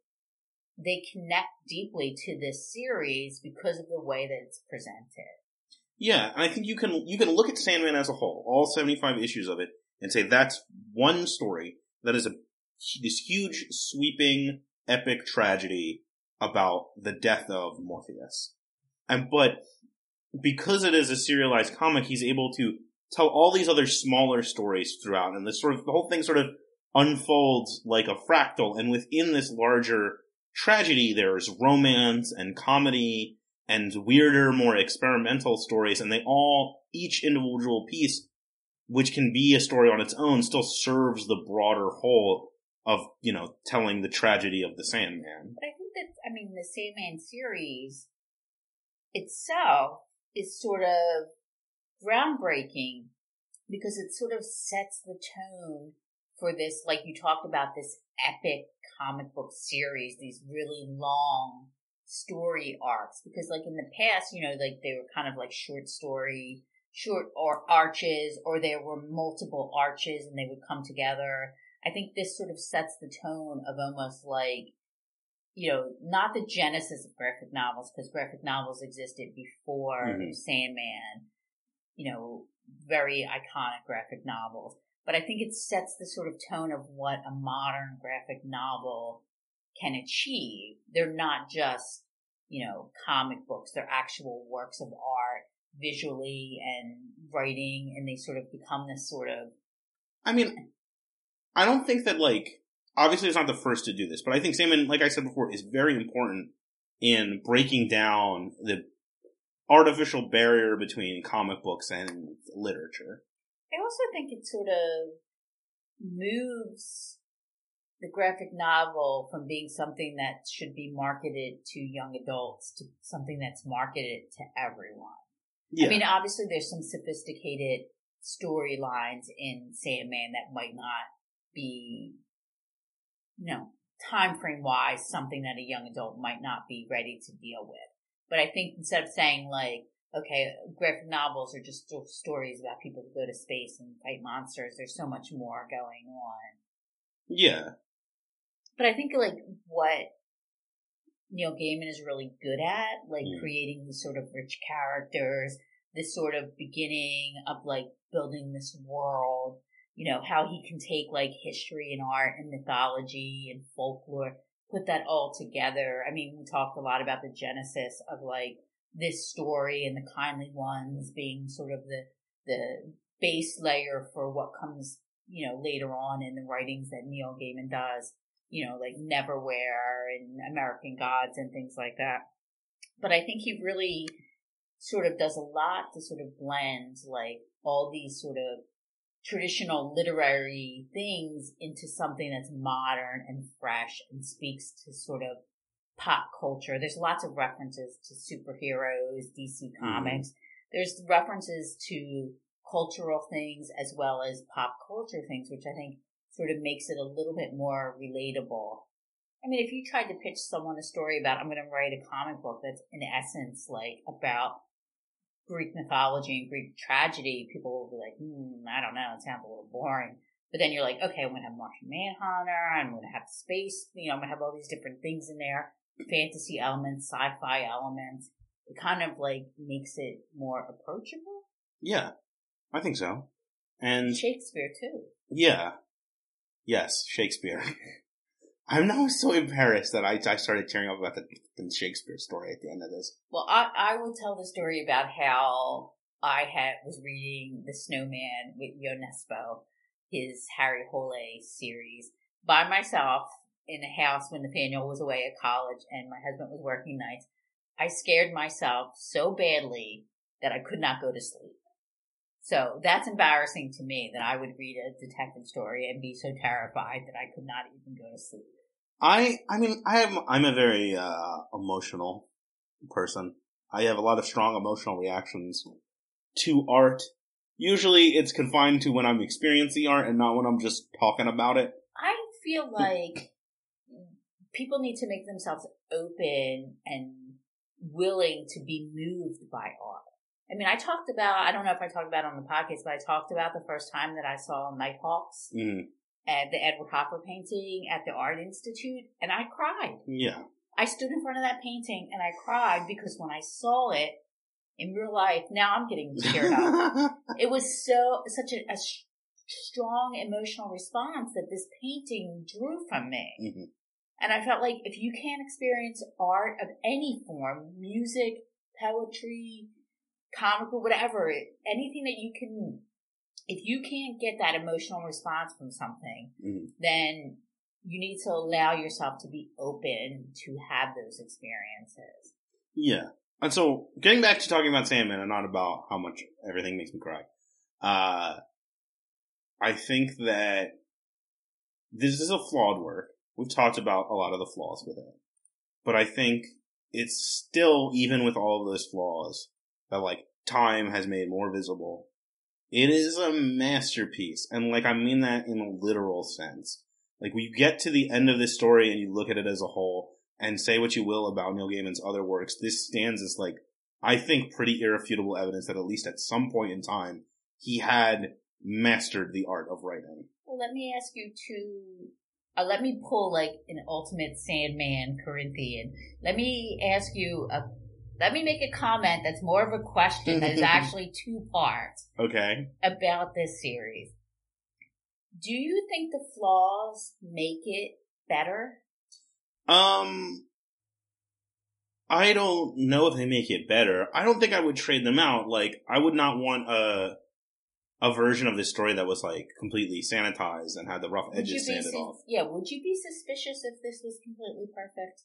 they connect deeply to this series because of the way that it's presented. yeah. And I think you can you can look at Sandman as a whole, all seventy five issues of it, and say that's one story that is a this huge, sweeping, epic tragedy about the death of Morpheus. And but because it is a serialized comic, he's able to tell all these other smaller stories throughout, and this sort of the whole thing sort of unfolds like a fractal. And within this larger tragedy, there's romance and comedy and weirder, more experimental stories, and they all each individual piece, which can be a story on its own, still serves the broader whole of you know telling the tragedy of the Sandman. But I think that I mean the Sandman series itself is sort of groundbreaking because it sort of sets the tone for this, like you talked about this epic comic book series, these really long story arcs. Because like in the past, you know, like they were kind of like short story, short or arches, or there were multiple arches and they would come together. I think this sort of sets the tone of almost like, you know, not the genesis of graphic novels, because graphic novels existed before mm-hmm. Sandman, you know, very iconic graphic novels. But I think it sets the sort of tone of what a modern graphic novel can achieve. They're not just, you know, comic books. They're actual works of art visually and writing and they sort of become this sort of I mean I don't think that like obviously it's not the first to do this, but I think Sandman, like I said before, is very important in breaking down the artificial barrier between comic books and literature. I also think it sort of moves the graphic novel from being something that should be marketed to young adults to something that's marketed to everyone. Yeah. I mean, obviously there's some sophisticated storylines in Sandman that might not be, you know, time frame wise, something that a young adult might not be ready to deal with. But I think instead of saying like, okay, graphic novels are just stories about people who go to space and fight monsters, there's so much more going on. Yeah. But I think like what Neil Gaiman is really good at, like mm. creating these sort of rich characters, this sort of beginning of like building this world, you know, how he can take like history and art and mythology and folklore put that all together. I mean, we talked a lot about the genesis of like this story and the kindly ones being sort of the the base layer for what comes, you know, later on in the writings that Neil Gaiman does, you know, like Neverwhere and American Gods and things like that. But I think he really sort of does a lot to sort of blend like all these sort of traditional literary things into something that's modern and fresh and speaks to sort of pop culture. There's lots of references to superheroes, DC mm-hmm. Comics. Mm-hmm. There's references to cultural things as well as pop culture things, which I think sort of makes it a little bit more relatable. I mean, if you tried to pitch someone a story about, I'm going to write a comic book that's in essence like about Greek mythology and Greek tragedy, people will be like, hmm, I don't know, it sounds a little boring. But then you're like, okay, I'm going to have Martian Manhunter, I'm going to have space, you know, I'm going to have all these different things in there, fantasy elements, sci-fi elements. It kind of like makes it more approachable. Yeah, I think so. And Shakespeare too. Yeah. Yes, Shakespeare. (laughs) I'm now so embarrassed that I, I started tearing up about the, the, Shakespeare story at the end of this. Well, I, I will tell the story about how I had was reading The Snowman with Jo Nesbø, his Harry Hole series, by myself in the house when Nathaniel was away at college and my husband was working nights. I scared myself so badly that I could not go to sleep. So that's embarrassing to me that I would read a detective story and be so terrified that I could not even go to sleep. I I mean I am I'm a very uh, emotional person. I have a lot of strong emotional reactions to art. Usually it's confined to when I'm experiencing art and not when I'm just talking about it. I feel like people need to make themselves open and willing to be moved by art. I mean, I talked about, I don't know if I talked about it on the podcast, but I talked about the first time that I saw Nighthawks. Mm at the Edward Hopper painting at the Art Institute, and I cried. Yeah. I stood in front of that painting and I cried because when I saw it in real life, now I'm getting teared up. (laughs) it was so such a, a strong emotional response that this painting drew from me. Mm-hmm. And I felt like if you can't experience art of any form, music, poetry, comic book, whatever, anything that you can if you can't get that emotional response from something, mm-hmm. then you need to allow yourself to be open to have those experiences. Yeah. And so getting back to talking about Sandman and not about how much everything makes me cry. Uh, I think that this is a flawed work. We've talked about a lot of the flaws with it. But I think it's still, even with all of those flaws, that like time has made more visible. It is a masterpiece. And like, I mean that in a literal sense. Like, when you get to the end of this story and you look at it as a whole and say what you will about Neil Gaiman's other works, this stands as like, I think pretty irrefutable evidence that at least at some point in time, he had mastered the art of writing. Well, let me ask you to uh, let me pull like an ultimate Sandman Corinthian. Let me ask you a. Let me make a comment that's more of a question that is (laughs) actually two parts. Okay. About this series. Do you think the flaws make it better? Um, I don't know if they make it better. I don't think I would trade them out. Like, I would not want a a version of this story that was like completely sanitized and had the rough edges sanded su- off. Yeah, would you be suspicious if this was completely perfect?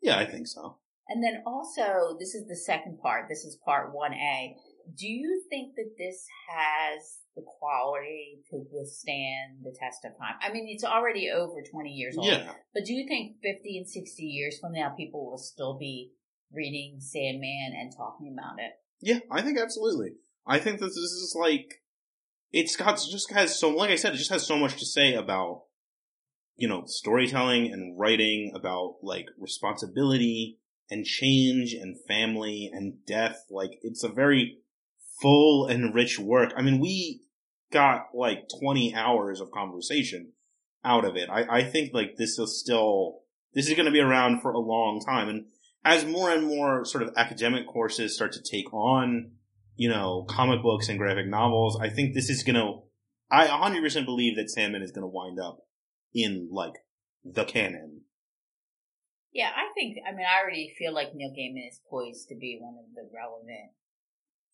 Yeah, I think so. And then also, this is the second part. This is part 1A. Do you think that this has the quality to withstand the test of time? I mean, it's already over 20 years old. Yeah. But do you think 50 and 60 years from now, people will still be reading Sandman and talking about it? Yeah, I think absolutely. I think that this is like it's got just has so like I said, it just has so much to say about you know storytelling and writing about like responsibility and change and family and death. Like it's a very full and rich work. I mean, we got like twenty hours of conversation out of it. I, I think like this is still this is going to be around for a long time, and as more and more sort of academic courses start to take on you know, comic books and graphic novels, I think this is gonna, I 100% believe that Sandman is gonna wind up in, like, the canon. Yeah, I think, I mean, I already feel like Neil Gaiman is poised to be one of the relevant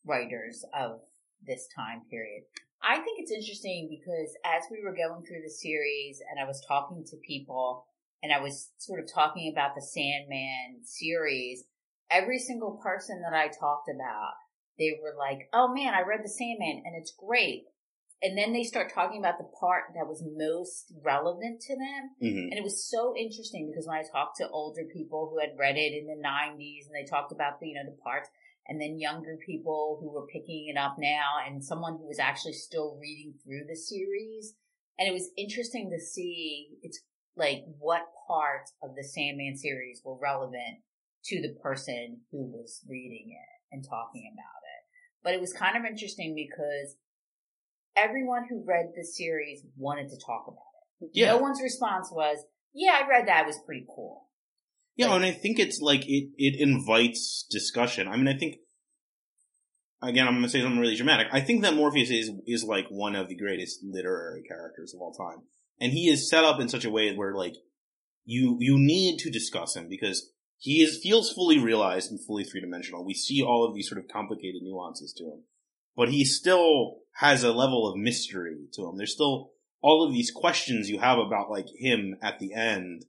writers of this time period. I think it's interesting because as we were going through the series and I was talking to people and I was sort of talking about the Sandman series, every single person that I talked about they were like, "Oh man, I read the Sandman and it's great." And then they start talking about the part that was most relevant to them. Mm-hmm. And it was so interesting because when I talked to older people who had read it in the 90s and they talked about the, you know, the parts and then younger people who were picking it up now and someone who was actually still reading through the series. And it was interesting to see it's like what parts of the Sandman series were relevant to the person who was reading it and talking about it. But it was kind of interesting because everyone who read the series wanted to talk about it. Yeah. No one's response was, yeah, I read that. It was pretty cool. Yeah, Like- and I think it's like it it invites discussion. I mean, I think again, I'm going to say something really dramatic. I think that Morpheus is is like one of the greatest literary characters of all time, and he is set up in such a way where like you you need to discuss him because he is feels fully realized and fully three dimensional. We see all of these sort of complicated nuances to him, but he still has a level of mystery to him. There's still all of these questions you have about like him at the end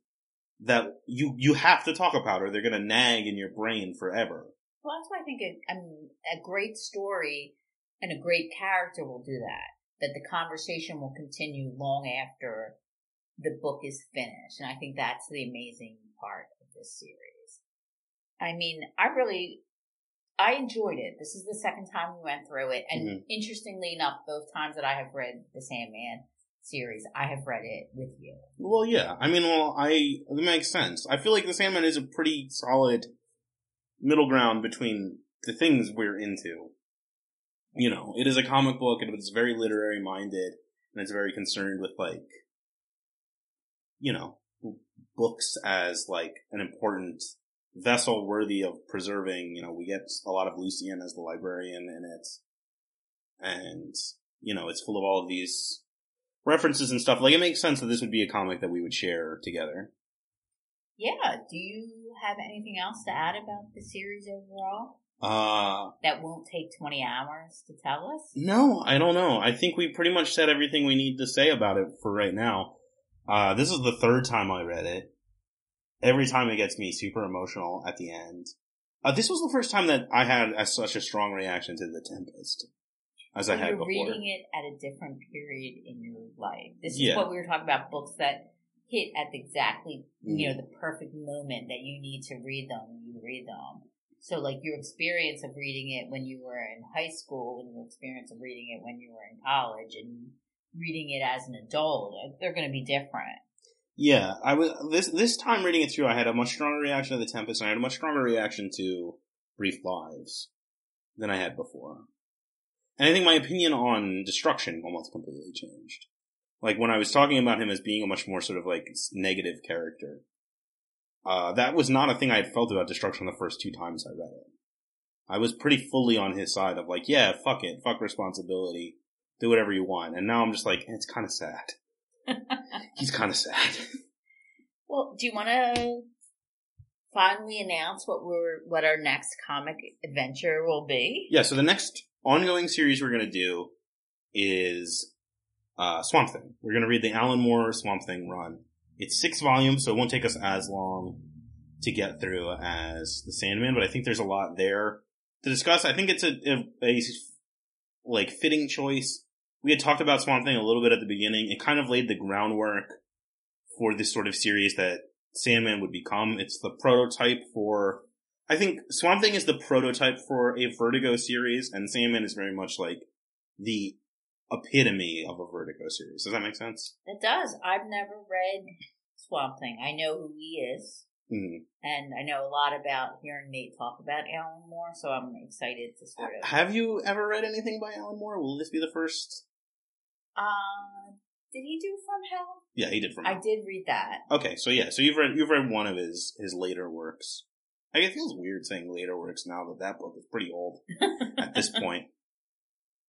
that you you have to talk about or they're to nag in your brain forever. Well, that's why I think a, I mean, a great story and a great character will do that. That the conversation will continue long after the book is finished. And I think that's the amazing part of this series. I mean, I really, I enjoyed it. This is the second time we went through it. And Mhm. interestingly enough, both times that I have read the Sandman series, I have read it with you. Well, yeah. I mean, well, I it makes sense. I feel like the Sandman is a pretty solid middle ground between the things we're into. You know, it is a comic book and it's very literary minded and it's very concerned with like, you know, books as like an important vessel worthy of preserving. You know, we get a lot of Lucien as the librarian in it. And, you know, it's full of all of these references and stuff. Like, it makes sense that this would be a comic that we would share together. Yeah. Do you have anything else to add about the series overall? Uh, That won't take 20 hours to tell us? no, I don't know. I think we pretty much said everything we need to say about it for right now. Uh, this is the third time I read it. Every time it gets me super emotional at the end. Uh, this was the first time that I had a, such a strong reaction to The Tempest. as I had you're before. reading it at a different period in your life. This is Yeah. what we were talking about books that hit at exactly you know Mm. the perfect moment that you need to read them. You read them. So like your experience of reading it when you were in high school and your experience of reading it when you were in college and reading it as an adult, uh, they're going to be different. Yeah, I was this this time reading it through. I had a much stronger reaction to the Tempest, and I had a much stronger reaction to Brief Lives than I had before. And I think my opinion on Destruction almost completely changed. Like when I was talking about him as being a much more sort of like negative character, uh, that was not a thing I had felt about Destruction the first two times I read it. I was pretty fully on his side of like, yeah, fuck it, fuck responsibility, do whatever you want. And now I'm just like, it's kind of sad. (laughs) He's kind of sad. (laughs) Well, do you want to finally announce what we're what our next comic adventure will be? Yeah, so the next ongoing series we're going to do is uh, Swamp Thing. We're going to read the Alan Moore Swamp Thing run. It's six volumes, so it won't take us as long to get through as the Sandman, but I think there's a lot there to discuss. I think it's a, a, a like fitting choice. We had talked about Swamp Thing a little bit at the beginning. It kind of laid the groundwork for this sort of series that Sandman would become. It's the prototype for I think Swamp Thing is the prototype for a Vertigo series, and Sandman is very much like the epitome of a Vertigo series. Does that make sense? It does. I've never read Swamp Thing. I know who he is, Mm. and I know a lot about hearing Nate talk about Alan Moore, so I'm excited to sort of. Have you ever read anything by Alan Moore? Will this be the first? Uh, did he do From Hell? Yeah, he did from. Hell I did read that. Okay, so yeah, so you've read you've read one of his his later works. I guess it feels weird saying later works now that that book is pretty old (laughs) at this point.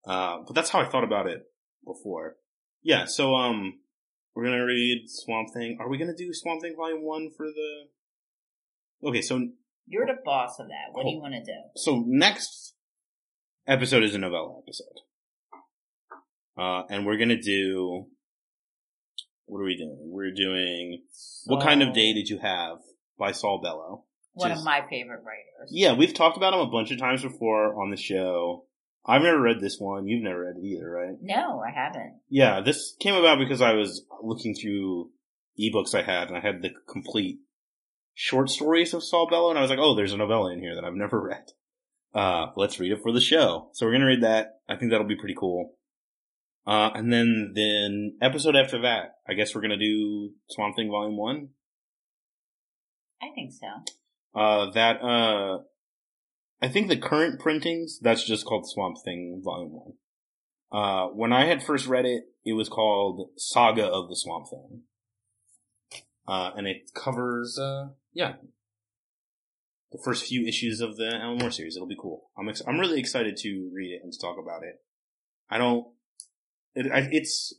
Uh, but that's how I thought about it before. Yeah, so um, we're gonna read Swamp Thing. Are we gonna do Swamp Thing Volume One for the? Okay, so You're the boss of that. What do you want to do? so next episode is a novella episode, uh, and we're gonna do. What are we doing? We're doing. What kind of day did you have by Saul Bellow? One Just- of my favorite writers. Yeah, we've talked about him a bunch of times before on the show. I've never read this one. You've never read it either, right? No, I haven't. Yeah, this came about because I was looking through ebooks I had, and I had the complete short stories of Saul Bellow, and I was like, oh, there's a novella in here that I've never (laughs) read. Uh, let's read it for the show. So we're gonna read that. I think that'll be pretty cool. Uh, and then, then episode after that, I guess we're gonna do Swamp Thing Volume 1. I think so. Uh, that, uh, I think the current printings, that's just called Swamp Thing Volume 1. Uh, when I had first read it, it was called Saga of the Swamp Thing. Uh, and it covers, uh, yeah, the first few issues of the Alan Moore series. It'll be cool. I'm ex- I'm really excited to read it and to talk about it. I don't, it, I, it's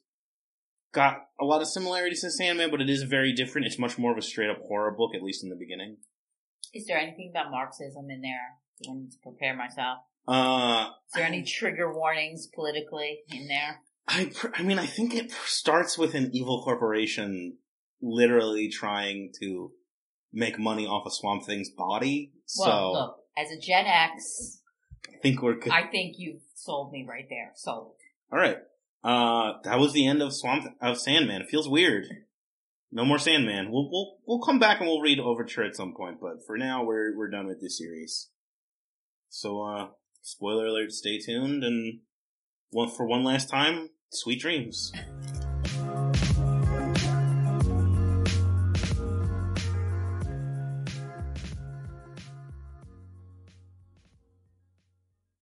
got a lot of similarities to Sandman, but it is very different. It's much more of a straight up horror book, at least in the beginning. Is there anything about Marxism in there? I need to prepare myself? Uh, Is there any trigger warnings politically in there? I, pr- I mean, I think it starts with an evil corporation literally trying to make money off of Swamp Thing's body. So Well, look, as a Gen X, I think we're good. I think you've sold me right there. Sold. All right. Uh, that was the end of Swamp of Sandman. It feels weird. No more Sandman. We'll we'll we'll come back and we'll read Overture at some point, but for now we're we're done with this series. So uh spoiler alert, stay tuned and one for one last time, sweet dreams. (laughs)